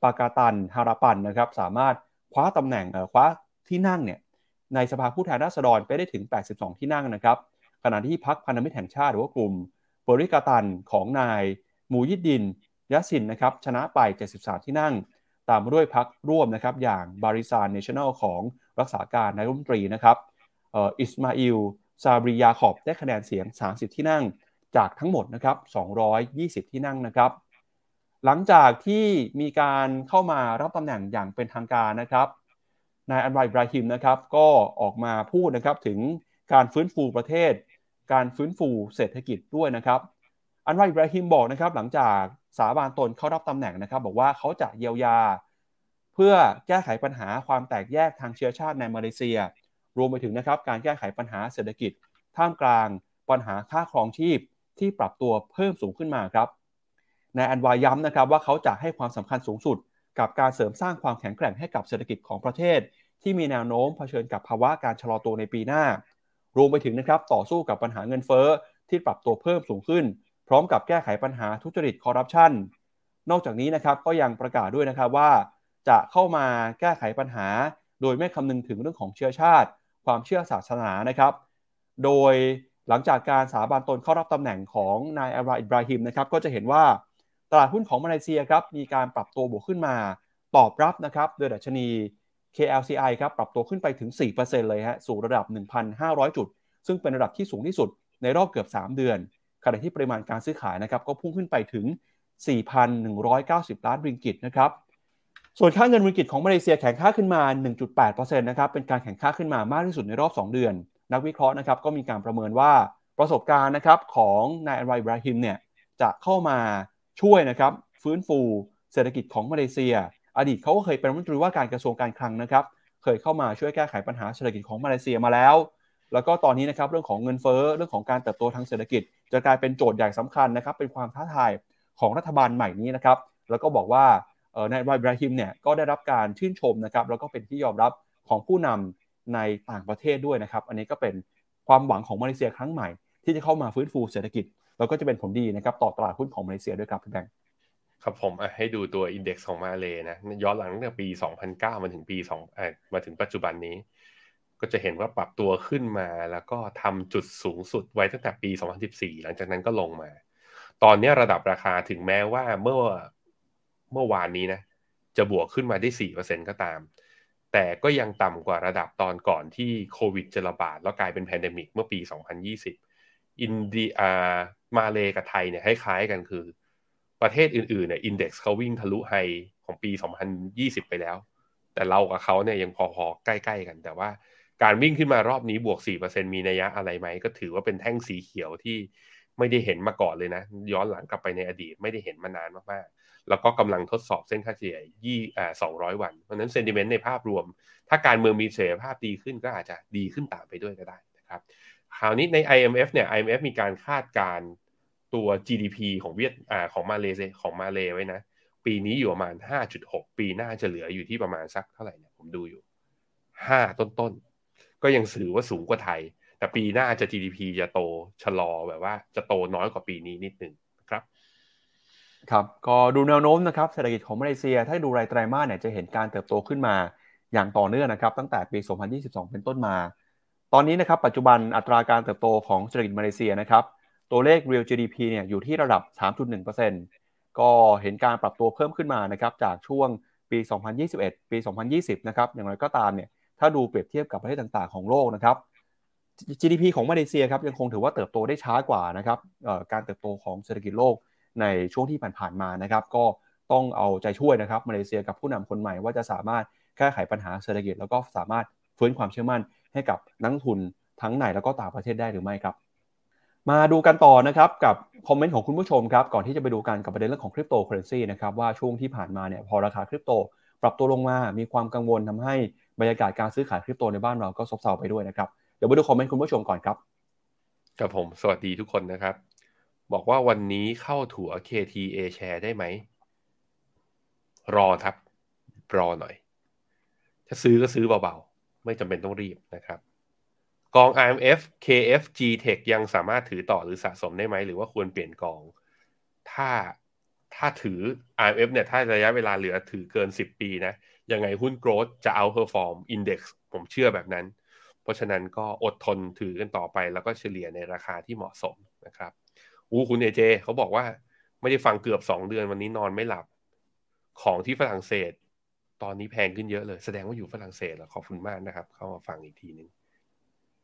S2: ปากาตันฮาราปันนะครับสามารถคว้าตำแหน่งคว้าที่นั่งเนี่ยในสภาผู้แทนราษฎรไปได้ถึง 82 ที่นั่งนะครับ ขณะที่พรรคพันธมิตรแห่งชาติหรือว่ากลุ่มบริกาตันของนายมูยิดดินยัสินนะครับชนะไป 73 ที่นั่ง ตามด้วยพรรคร่วมนะครับอย่างบาริซานเนชั่นแนลของรักษาการนายรัฐมนตรีนะครับอิสมาอิลซาบริยาขอบได้คะแนนเสียง 30 ที่นั่งจากทั้งหมดนะครับ 220 ที่นั่งนะครับ หลังจากที่มีการเข้ามารับตำแหน่งอย่างเป็นทางการนะครับนายอันวายบราฮิมนะครับก็ออกมาพูดนะครับถึงการฟื้นฟูประเทศ การฟื้นฟูเศรษฐกิจด้วยนะครับ อันวายบราฮิมบอกนะครับ หลังจากสาบานตนเข้ารับตำแหน่งนะครับ บอกว่าเขาจะเยียวยา เพื่อแก้ไขปัญหาความแตกแยกทางเชื้อชาติในมาเลเซีย รวมไปถึงนะครับการแก้ไขปัญหาเศรษฐกิจ ท่ามกลางปัญหาค่าครองชีพที่ปรับตัวเพิ่มสูงขึ้นมาครับนายอันวาย้ำนะครับว่าเขาจะให้ความสำคัญสูงสุด กับการเสริมสร้างความแข็งแกร่งให้กับเศรษฐกิจของประเทศ ที่มีแนวโน้มเผชิญกับภาวะการชะลอตัวในปีหน้า รวมไปถึงนะครับต่อสู้กับปัญหาเงินเฟ้อที่ปรับตัวเพิ่มสูงขึ้น พร้อมกับแก้ไขปัญหาทุจริตคอร์รัปชันนอกจากนี้นะครับก็ยังประกาศด้วยนะครับว่า จะเข้ามาแก้ไขปัญหา โดยไม่คำนึงถึงเรื่องของเชื้อชาติ ความเชื่อศาสนานะครับ โดยหลังจากการสาบานตนเข้ารับตำแหน่งของนายอาราอิบราฮิมนะครับก็จะเห็นว่าตลาดหุ้นของมาเลเซียครับมีการปรับตัวบวกขึ้นมา ตอบรับนะครับโดยดัชนี KLCI ครับปรับตัวขึ้นไปถึง 4%เลยฮะสู่ระดับ 1,500 จุด ซึ่งเป็นระดับที่สูงที่สุดในรอบเกือบ 3 เดือน ขณะที่ปริมาณการซื้อขายนะครับก็พุ่งขึ้นไปถึง 4,190 ล้านริงกิตนะครับ ส่วนค่าเงินริงกิตของมาเลเซียแข็งค่าขึ้นมา 1.8%นะครับ เป็นการแข่งค่าขึ้นมามากที่สุดในรอบ 2 เดือน นักวิเคราะห์นะครับก็มีการประเมินว่าประสบการณ์นะครับของนายอันวายบราฮิมเนี่ยจะเข้ามาช่วยนะครับฟื้นฟูเศรษฐกิจของมาเลเซีย อดีตเขาก็เคยเป็นรัฐมนตรีว่าการกระทรวงการคลังนะครับ เคยเข้ามาช่วยแก้ไขปัญหาเศรษฐกิจของมาเลเซียมาแล้ว แล้วก็ตอนนี้นะครับเรื่องของเงินเฟ้อเรื่องของการเติบโตทางเศรษฐกิจ จะกลายเป็นโจทย์ใหญ่สำคัญนะครับ เป็นความท้าทายของรัฐบาลใหม่นี้นะครับ แล้วก็บอกว่านายบราฮิมเนี่ยก็ได้รับการชื่นชมนะครับ แล้วก็เป็นที่ยอมรับของผู้นำในต่างประเทศด้วยนะครับ อันนี้ก็เป็นความหวังของมาเลเซียครั้งใหม่ ที่จะเข้ามาฟื้นฟูเศรษฐกิจ แล้วก็จะเป็นผลดีนะครับต่อตลาดหุ้นของมาเลเซียด้วยครับพี่แบงค์
S3: ครับผมให้ดูตัวอินเด็กซ์ของมาเลยนะย้อนหลังตั้งแต่ปี 2009 มาถึงปี2มาถึงปัจจุบันนี้ ก็จะเห็นว่าปรับตัวขึ้นมาแล้วก็ทำจุดสูงสุดไว้ตั้งแต่ปี 2014 หลังจากนั้นก็ลงมา ตอนนี้ระดับราคาถึงแม้ว่าเมื่อเมื่อวานนี้นะจะบวกขึ้นมาได้ 4%ก็ตาม แต่ก็ยังต่ำกว่าระดับตอนก่อนที่โควิดจะระบาดแล้วกลายเป็น pandemic เมื่อปี 2020 อินเดียมาเลกับไทยเนี่ยคล้ายๆกันคือ ประเทศอื่นๆเนี่ย index เขาวิ่งทะลุ high ของปี 2020 ไปแล้ว แต่เรากับเขาเนี่ยยังพอๆ ใกล้ๆกัน แต่ว่าการวิ่งขึ้นมารอบนี้บวก 4%มีนัยยะอะไรไหม ก็ถือว่าเป็นแท่งสีเขียวที่ไม่ได้เห็นมาก่อนเลยนะ ย้อนหลังกลับไปในอดีตไม่ได้เห็นมานานมากแล้วก็กำลังทดสอบเส้นค่าเฉลี่ยยี่อ่าสองร้อยวัน เพราะนั้นเซนติเมนต์ในภาพรวม ถ้าการเมืองมีเสถียรภาพดีขึ้นก็อาจจะดีขึ้นตามไปด้วยก็ได้นะครับ คราวนี้ใน IMF เนี่ย IMF มีการคาดการ ตัว GDP ของเวียดอ่าของมาเลเซียของมาเลไว้นะ ปีนี้อยู่ประมาณ 5.6 ปีหน้าจะเหลืออยู่ที่ประมาณสักเท่าไหร่เนี่ยผมดูอยู่ 5 ต้นๆก็ยังสื่อว่าสูงกว่าไทย แต่ปีหน้าจะ GDP จะโตชะลอแบบว่า จะโตน้อยกว่าปีนี้นิดนึงครับ
S2: ครับก็ดูแนวโน้มนะครับเศรษฐกิจของมาเลเซีย ถ้าดูรายไตรมาสเนี่ยจะเห็นการเติบโตขึ้นมาอย่างต่อเนื่องนะครับ ตั้งแต่ปี 2022 เป็นต้นมา ตอนนี้นะครับ ปัจจุบันอัตราการเติบโตของเศรษฐกิจมาเลเซียนะครับ ตัวเลข real GDP เนี่ยอยู่ที่ระดับ 3.1%ก็เห็นการปรับตัวเพิ่มขึ้นมานะครับจากช่วงปี 2021 ปี 2020 นะครับ อย่างไรก็ตามเนี่ย ถ้าดูเปรียบเทียบกับประเทศต่างๆ ของโลกนะครับ GDP ของมาเลเซียครับยังคงถือว่าเติบโตได้ช้ากว่านะครับการเติบโตของเศรษฐกิจโลกในช่วงที่ผ่านๆมานะครับ ก็ต้องเอาใจช่วยนะครับมาเลเซียกับผู้นำคนใหม่ว่าจะสามารถแก้ไขปัญหาเศรษฐกิจแล้วก็สามารถฟื้นความเชื่อมั่นให้กับนักลงทุนทั้งในแล้วก็ต่างประเทศได้หรือไม่ครับ มาดูกันต่อนะครับกับคอมเมนต์ของคุณผู้ชมครับก่อนที่จะไปดูกันกับประเด็นเรื่องของคริปโตเคอเรนซีนะครับว่าช่วงที่ผ่านมาเนี่ยพอราคาคริปโต ปรับตัวลงมา มีความกังวลทำให้บรรยากาศการซื้อขายคริปโตในบ้านเราก็ซบเซาไปด้วยนะครับเดี๋ยวไปดูคอมเมนต์คุณผู้ชมก่อนครับ
S3: ครับผมสวัสดีทุกคนนะครับ บอกว่าวันนี้เข้าถัว KTA share ได้ไหม รอครับ รอหน่อย ถ้าซื้อก็ซื้อเบาๆ ไม่จำเป็นต้องรีบนะครับ กอง IMF KFG Tech ยังสามารถถือต่อหรือสะสมได้ไหม หรือว่าควรเปลี่ยนกอง ถ้าถ้าถือ IMF เนี่ย ถ้าระยะเวลาเหลือถือเกิน 10 ปีนะ ยังไงหุ้น growth จะ outperform index ผมเชื่อแบบนั้น เพราะฉะนั้นก็อดทนถือกันต่อไป แล้วก็เฉลี่ยในราคาที่เหมาะสมนะครับอู้คุณเอเจเขาบอกว่าไม่ได้ฟังเกือบ 2 เดือนวันนี้นอนไม่หลับ ของที่ฝรั่งเศส ตอนนี้แพงขึ้นเยอะเลย แสดงว่าอยู่ฝรั่งเศสแล้วขอบคุณมากนะครับ เข้ามาฟังอีกทีหนึ่ง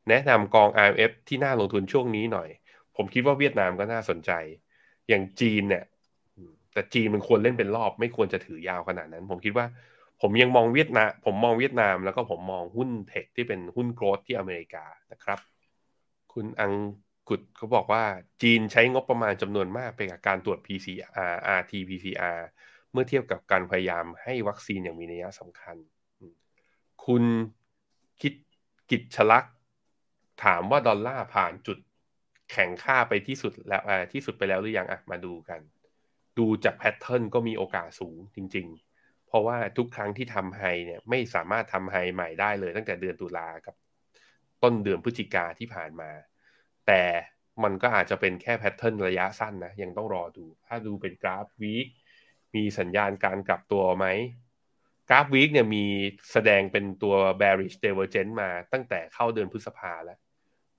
S3: แนะนำกอง IMF ที่น่าลงทุนช่วงนี้หน่อย ผมคิดว่าเวียดนามก็น่าสนใจ อย่างจีนเนี่ยแต่จีนมันควรเล่นเป็นรอบ ไม่ควรจะถือยาวขนาดนั้น ผมคิดว่า ผมยังมองเวียดนามผมมองเวียดนามแล้วก็ผมมองหุ้นเทคที่เป็นหุ้นโกลด์ที่อเมริกานะครับ คุณอังกุดเขาบอกว่าจีนใช้งบประมาณจำนวนมากไปกับการตรวจ PCR RT PCR เมื่อเทียบกับการพยายามให้วัคซีนอย่างมีนัยสำคัญ คุณคิดกิจฉลักษ ถามว่าดอลลาร์ผ่านจุดแข็งค่าไปที่สุดแล้วที่สุดไปแล้วหรือยังอะมาดูกัน ดูจาก pattern ก็มีโอกาสสูงจริง ๆ เพราะว่าทุกครั้งที่ทำ high เนี่ยไม่สามารถทำ high ใหม่ได้เลย ตั้งแต่เดือนตุลากับ ต้นเดือนพฤศจิกาที่ผ่านมา แต่มันก็อาจจะเป็นแค่ pattern ระยะสั้นนะ ยังต้องรอดู ถ้าดูเป็นกราฟ week มีสัญญาณการกลับตัวไหมกราฟ week เนี่ยมีแสดงเป็นตัว bearish divergence มาตั้งแต่เข้าเดือนพฤษภาแล้ว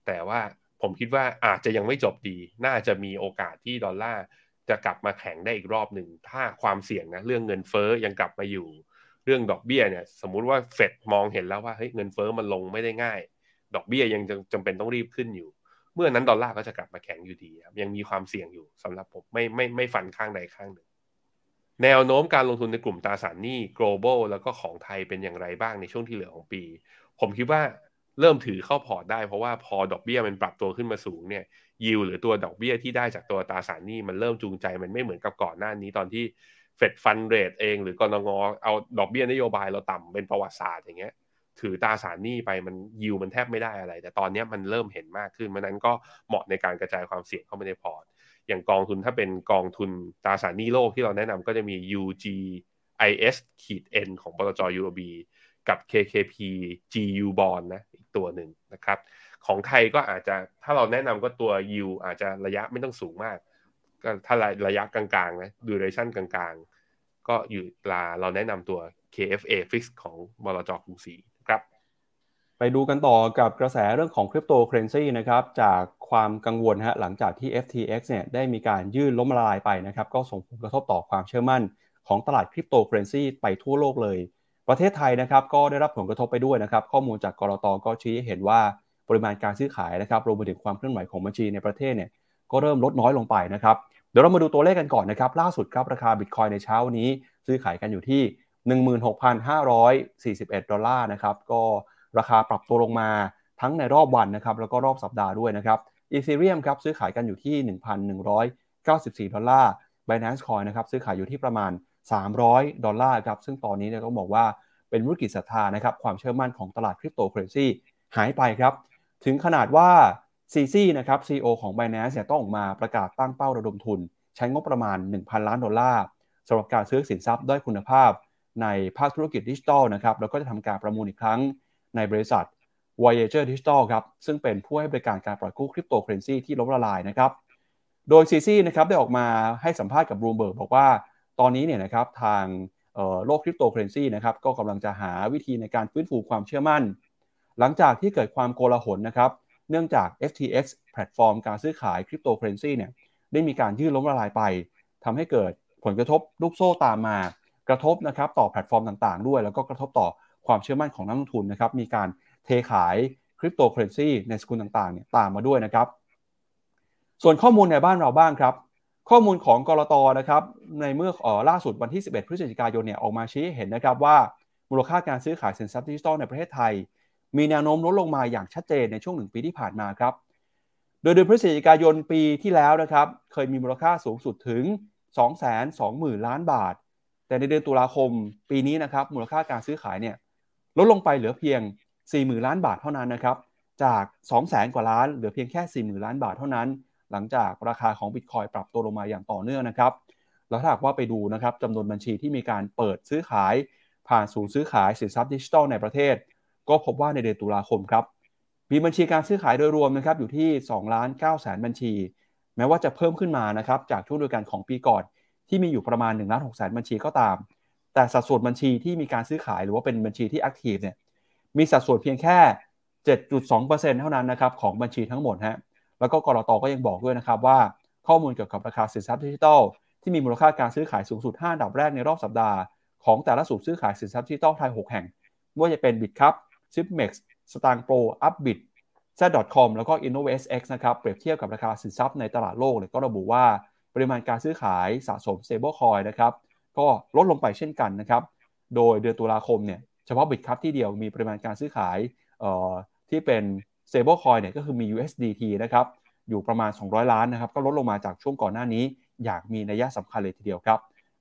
S3: แต่ว่าผมคิดว่าอาจจะยังไม่จบดี น่าจะมีโอกาสที่ดอลลาร์จะกลับมาแข็งได้อีกรอบหนึ่ง ถ้าความเสี่ยงนะเรื่องเงินเฟ้อยังกลับมาอยู่ เรื่องดอกเบี้ยเนี่ย สมมุติว่าเฟดมองเห็นแล้วว่าเฮ้ยเงินเฟ้อมันลงไม่ได้ง่าย ดอกเบี้ยยังจำเป็นต้องรีบขึ้นอยู่ เมื่อนั้นดอลลาร์ก็จะกลับมาแข็งอยู่ดีครับยังมีความเสี่ยงอยู่สำหรับผมไม่ไม่ไม่ฟันข้างใดข้างหนึ่ง แนวโน้มการลงทุนในกลุ่มตราสารหนี้ global แล้วก็ของไทยเป็นอย่างไรบ้างในช่วงที่เหลือของปี ผมคิดว่า เริ่มถือเข้าพอร์ตได้เพราะว่าพอดอกเบี้ยมันปรับตัวขึ้นมาสูงเนี่ยยิวหรือตัวดอกเบี้ยที่ได้จากตัวตราสารหนี้มันเริ่มจูงใจมันไม่เหมือนกับก่อนหน้านี้ตอนที่เฟด fund rate เอง หรือกนง. เอาดอกเบี้ยนโยบายเราต่ำเป็นประวัติศาสตร์อย่างเงี้ยถือตราสารหนี้ไปมันยิวมันแทบไม่ได้อะไร แต่ตอนนี้มันเริ่มเห็นมากขึ้นมันนั้นก็เหมาะในการกระจายความเสี่ยงเข้าไปในพอร์ตอย่างกองทุนถ้าเป็นกองทุนตราสารหนี้โลกที่เราแนะนำก็จะมี UGIS ขีด N ของบลจ UOB กับ KKP GU Bond นะ ตัวหนึ่งนะครับ ของไทยก็อาจจะถ้าเราแนะนำก็ตัว U อาจจะระยะไม่ต้องสูงมาก ก็ถ้าระยะกลางๆนะ duration กลางๆ ก็อยู่ลาเราแนะนำตัว KFA Fix ของบลจกรุงศรีครับ
S2: ไปดูกันต่อกับกระแสเรื่องของคริปโตเคเรนซีนะครับจากความกังวลฮะหลังจากที่ FTX เนี่ยได้มีการยื่นล้มละลายไปนะครับก็ส่งผลกระทบต่อความเชื่อมั่นของตลาดคริปโตเคเรนซีไปทั่วโลกเลย ประเทศไทยนะครับก็ได้รับผลกระทบไปด้วยนะครับ ข้อมูลจากกรตก็ชี้ให้เห็นว่าปริมาณการซื้อขายนะครับรวมไปถึงความเคลื่อนไหวของบัญชีในประเทศเนี่ยก็เริ่มลดน้อยลงไปนะครับเดี๋ยวเรามาดูตัวเลขกันก่อนนะครับ ล่าสุดครับราคาบิตคอยในเช้านี้ ซื้อขายกันอยู่ที่ 16,541 ดอลลาร์นะครับก็ราคาปรับตัวลงมาทั้งในรอบวันนะครับแล้วก็รอบสัปดาห์ด้วยนะครับอีเธเรียมครับซื้อขายกันอยู่ที่ 1,194 ดอลลาร์ Binance Coin นะครับซื้อขายอยู่ที่ประมาณ 300 ดอลลาร์ครับซึ่งตอนนี้เนี่ยต้องบอกว่าเป็นธุรกิจศรัทธานะครับความเชื่อมั่นของตลาดคริปโตเคอเรนซีหายไปครับ ถึงขนาดว่าซีซีนะครับ CEO ของ Binance เนี่ยต้องออกมาประกาศตั้งเป้าระดมทุน ใช้งบประมาณ 1,000 ล้านดอลลาร์สำหรับการซื้อสินทรัพย์ด้วยคุณภาพ ในภาคธุรกิจดิจิทัลนะครับแล้วก็จะทำการประมูลอีกครั้งในบริษัท Voyager Digital ครับซึ่งเป็นผู้ให้บริการการปล่อยกู้คริปโตเคอเรนซีที่ล้มละลายนะครับโดย CZ นะครับได้ออกมาให้สัมภาษณ์กับบรูเบิร์กบอกว่า ตอนนี้เนี่ยนะครับทางโลกคริปโตเคอเรนซีนะครับก็กำลังจะหาวิธีในการฟื้นฟูความเชื่อมั่น หลังจากที่เกิดความโกลาหลนะครับ เนื่องจาก FTX แพลตฟอร์มการซื้อขายคริปโตเคอเรนซีเนี่ยได้มีการยื่นล้มละลายไปทำให้เกิดผลกระทบลูกโซ่ตามมา กระทบนะครับต่อแพลตฟอร์มต่างๆ ด้วย แล้วก็กระทบต่อความเชื่อมั่นของนักลงทุนนะครับมีการเทขายคริปโตเคอเรนซีในสกุลต่างๆเนี่ยตามมาด้วยนะครับ ส่วนข้อมูลในบ้านเราบ้างครับ ข้อมูลของก.ล.ต.นะครับในเมื่อล่าสุดวันที่ 11 พฤศจิกายนเนี่ยออกมาชี้เห็นนะครับว่ามูลค่าการซื้อขายสินทรัพย์ดิจิทัลในประเทศไทย มีแนวโน้มลดลงมาอย่างชัดเจนในช่วงหนึ่งปีที่ผ่านมาครับโดยเดือนพฤศจิกายนปีที่แล้วนะครับเคยมีมูลค่าสูงสุดถึง 220,000 ล้านบาท แต่ในเดือนตุลาคมปีนี้นะครับมูลค่าการซื้อขายเนี่ยลดลงไปเหลือเพียง 40,000 ล้านบาทเท่านั้นนะครับจาก 200,000 กว่าล้านเหลือเพียงแค่ 40,000 ล้านบาทเท่านั้น หลังจากราคาของบิตคอยปรับตัวลงมาอย่างต่อเนื่องนะครับ แล้วถ้าหากว่าไปดูนะครับจำนวนบัญชีที่มีการเปิดซื้อขายผ่านศูนย์ซื้อขายสินทรัพย์ดิจิทัลในประเทศ ก็พบว่าในเดือนตุลาคมครับมีบัญชีการซื้อขายโดยรวมนะครับอยู่ที่2ล้าน9แสนบัญชี แม้ว่าจะเพิ่มขึ้นมานะครับจากช่วงเดียวกันของปีก่อนที่มีอยู่ประมาณ1ล้าน6แสนบัญชีก็ตาม แต่สัดส่วนบัญชีที่มีการซื้อขายหรือว่าเป็นบัญชีที่ active เนี่ยมีสัดส่วนเพียงแค่ 7.2%เท่านั้นนะครับของบัญชีทั้งหมดฮะ แล้วก็ก.ล.ต.ก็ยังบอกด้วยนะครับว่าข้อมูลเกี่ยวกับราคาสินทรัพย์ดิจิทัลที่มีมูลค่าการซื้อขายสูงสุด 5 อันดับแรกในรอบสัปดาห์ของแต่ละสูตรซื้อขายสินทรัพย์ดิจิทัลไทย 6 แห่งไม่ว่าจะเป็น Bitcup, Zipmex, s t a n g Pro, Upbit, z.com แล้วก็ InnovSX นะครับเปรียบเทียบกับราคาสินทรัพย์ในตลาดโลกเลยก็ระบุว่าปริมาณการซื้อขายสะสม Stablecoin นะครับก็ลดลงไปเช่นกันนะครับ โดยเดือนตุลาคมเนี่ยเฉพาะ Bitcup ที่เดียวมีปริมาณการซื้อขายที่เป็น Stablecoin เนี่ยก็คือมี USDT นะครับอยู่ประมาณ 200 ล้านนะครับก็ลดลงมาจากช่วงก่อนหน้านี้อย่างมีนัยสำคัญเลยทีเดียวครับ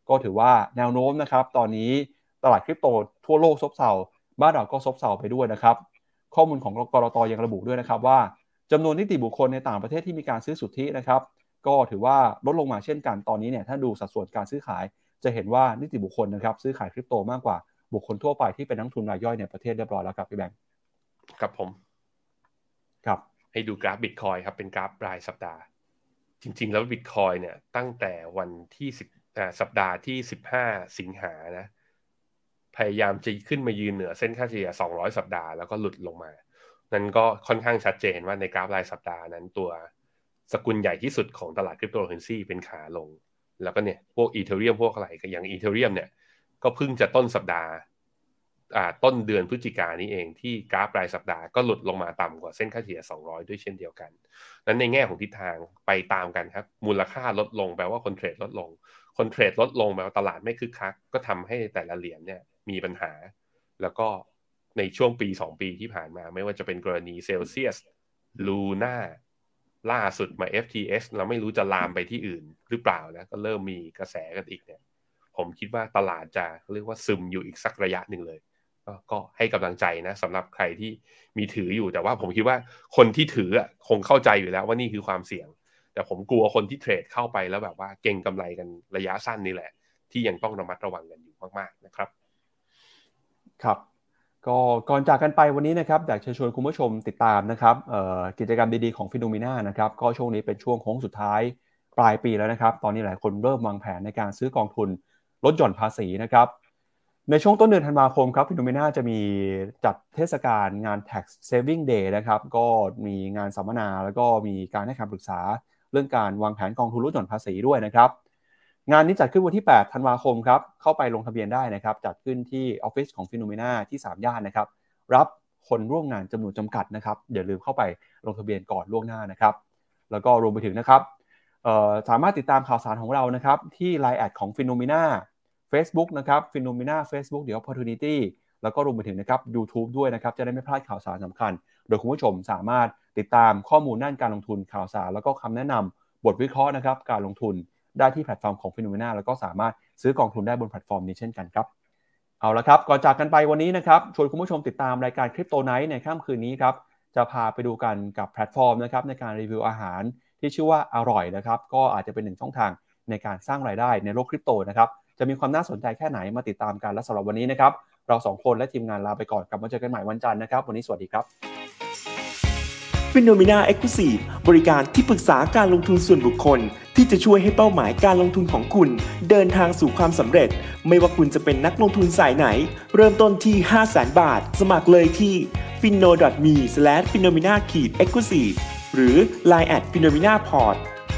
S2: ก็ถือว่าแนวโน้มนะครับตอนนี้ตลาดคริปโตทั่วโลกซบเซาบ้านเราก็ซบเซาไปด้วยนะครับ ข้อมูลของกรตยังระบุด้วยนะครับว่าจำนวนนิติบุคคลในต่างประเทศที่มีการซื้อสุทธินะครับ ก็ถือว่าลดลงมาเช่นกันตอนนี้เนี่ยถ้าดูสัดส่วนการซื้อขาย จะเห็นว่านิติบุคคลนะครับซื้อขายคริปโตมากกว่าบุคคลทั่วไปที่เป็นนักทุนรายย่อยในประเทศเรียบร้อยแล้วครับพี่แบงค์
S3: ครับผม ให้ดูกราฟบิตคอยน์ครับเป็นกราฟรายสัปดาห์ จริง ๆ แล้วบิตคอยน์เนี่ยตั้งแต่วันที่สิบสัปดาห์ที่สิบห้าสิงหานะ พยายามจะขึ้นมายืนเหนือเส้นค่าเฉลี่ย200 สัปดาห์แล้วก็หลุดลงมา นั้นก็ค่อนข้างชัดเจนว่าในกราฟรายสัปดาห์นั้นตัวสกุลใหญ่ที่สุดของตลาดคริปโตเคอเรนซีเป็นขาลง แล้วก็เนี่ยพวก Ethereum พวกอะไรก็อย่าง Ethereum เนี่ยก็เพิ่งจะต้นสัปดาห์ ต้นเดือนพฤศจิกายนนี้เองที่กราฟรายสัปดาห์ก็หลุดลงมาต่ำกว่าเส้นค่าเฉลี่ย 200 ด้วยเช่นเดียวกัน นั้นในแง่ของทิศทางไปตามกันครับ มูลค่าลดลงแปลว่าคนเทรดลดลง คนเทรดลดลงแปลว่าตลาดไม่คึกคัก ก็ทำให้แต่ละเหรียญเนี่ยมีปัญหา แล้วก็ในช่วงปี 2 ปีที่ผ่านมา ไม่ว่าจะเป็นกรณีเซลเซียสลูน่าล่าสุดมา FTS เราไม่รู้จะลามไปที่อื่นหรือเปล่านะก็เริ่มมีกระแสกันอีกเนี่ย ผมคิดว่าตลาดจะเรียกว่าซึมอยู่อีกสักระยะหนึ่งเลย ก็ให้กำลังใจนะสำหรับใครที่มีถืออยู่แต่ว่าผมคิดว่าคนที่ถือคงเข้าใจอยู่แล้วว่านี่คือความเสี่ยง แต่ผมกลัวคนที่เทรดเข้าไปแล้วแบบว่าเก่งกำไรกันระยะสั้นนี่แหละ ที่ยังต้องระมัดระวังกันอยู่มากๆนะครับ
S2: ครับ ก็ก่อนจากกันไปวันนี้นะครับอยากเชิญชวนคุณผู้ชมติดตามนะครับกิจกรรมดีๆของฟิโนมิน่านะครับก็ช่วงนี้เป็นช่วงโค้งสุดท้ายปลายปีแล้วนะครับ ตอนนี้หลายคนเริ่มวางแผนในการซื้อกองทุนลดหย่อนภาษีนะครับ ในช่วงต้นเดือนธันวาคมครับ FINNOMENA จะมีจัดเทศกาลงาน tax saving day นะครับ ก็มีงานสัมมนาแล้วก็มีการให้คำปรึกษาเรื่องการวางแผนกองทุนลดหย่อนภาษีด้วยนะครับ งานนี้จัดขึ้นวันที่ 8 ธันวาคมครับ เข้าไปลงทะเบียนได้นะครับ จัดขึ้นที่ออฟฟิศของ FINNOMENA ที่ สามย่านนะครับ รับคนร่วมงานจำนวนจำกัดนะครับอย่าลืมเข้าไปลงทะเบียนก่อนล่วงหน้านะครับ แล้วก็รวมไปถึงนะครับสามารถติดตามข่าวสารของเรานะครับที่ Line แอดของ FINNOMENA Facebook นะครับ FINNOMENA Facebook The Opportunity แล้วก็รวมไปถึงนะครับ YouTube ด้วยนะครับ จะได้ไม่พลาดข่าวสารสำคัญ โดยคุณผู้ชมสามารถติดตามข้อมูลด้านการลงทุนข่าวสาร แล้วก็คำแนะนำบทวิเคราะห์นะครับการลงทุนได้ที่แพลตฟอร์มของ FINNOMENA แล้วก็สามารถซื้อกองทุนได้บนแพลตฟอร์มนี้เช่นกันครับเอาละครับ ก่อนจากกันไปวันนี้นะครับ ชวนคุณผู้ชมติดตามรายการ Crypto Night ในค่ำคืนนี้ครับ จะพาไปดูกันกับแพลตฟอร์มนะครับในการรีวิวอาหารที่ชื่อว่าอร่อยนะครับ ก็อาจจะเป็นหนึ่งช่องทางในการสร้างรายได้ในโลกคริปโตนะครับ จะมีความน่าสนใจแค่ไหนมาติดตามกันและสำหรับวันนี้นะครับเราสองคนและทีมงานลาไปก่อนกลับมาเจอกันใหม่วันจันทร์นะครับ วันนี้สวัสดีครับ
S4: FINNOMENA Exclusive บริการที่ปรึกษาการลงทุนส่วนบุคคล ที่จะช่วยให้เป้าหมายการลงทุนของคุณ เดินทางสู่ความสำเร็จ ไม่ว่าคุณจะเป็นนักลงทุนสายไหน เริ่มต้นที่ 5 0 0 0 0 0 บาท สมัครเลยที่ f i n o m e f i n o m i n a e x c l u s i v e หรือ line at f i n o m i n a p o r t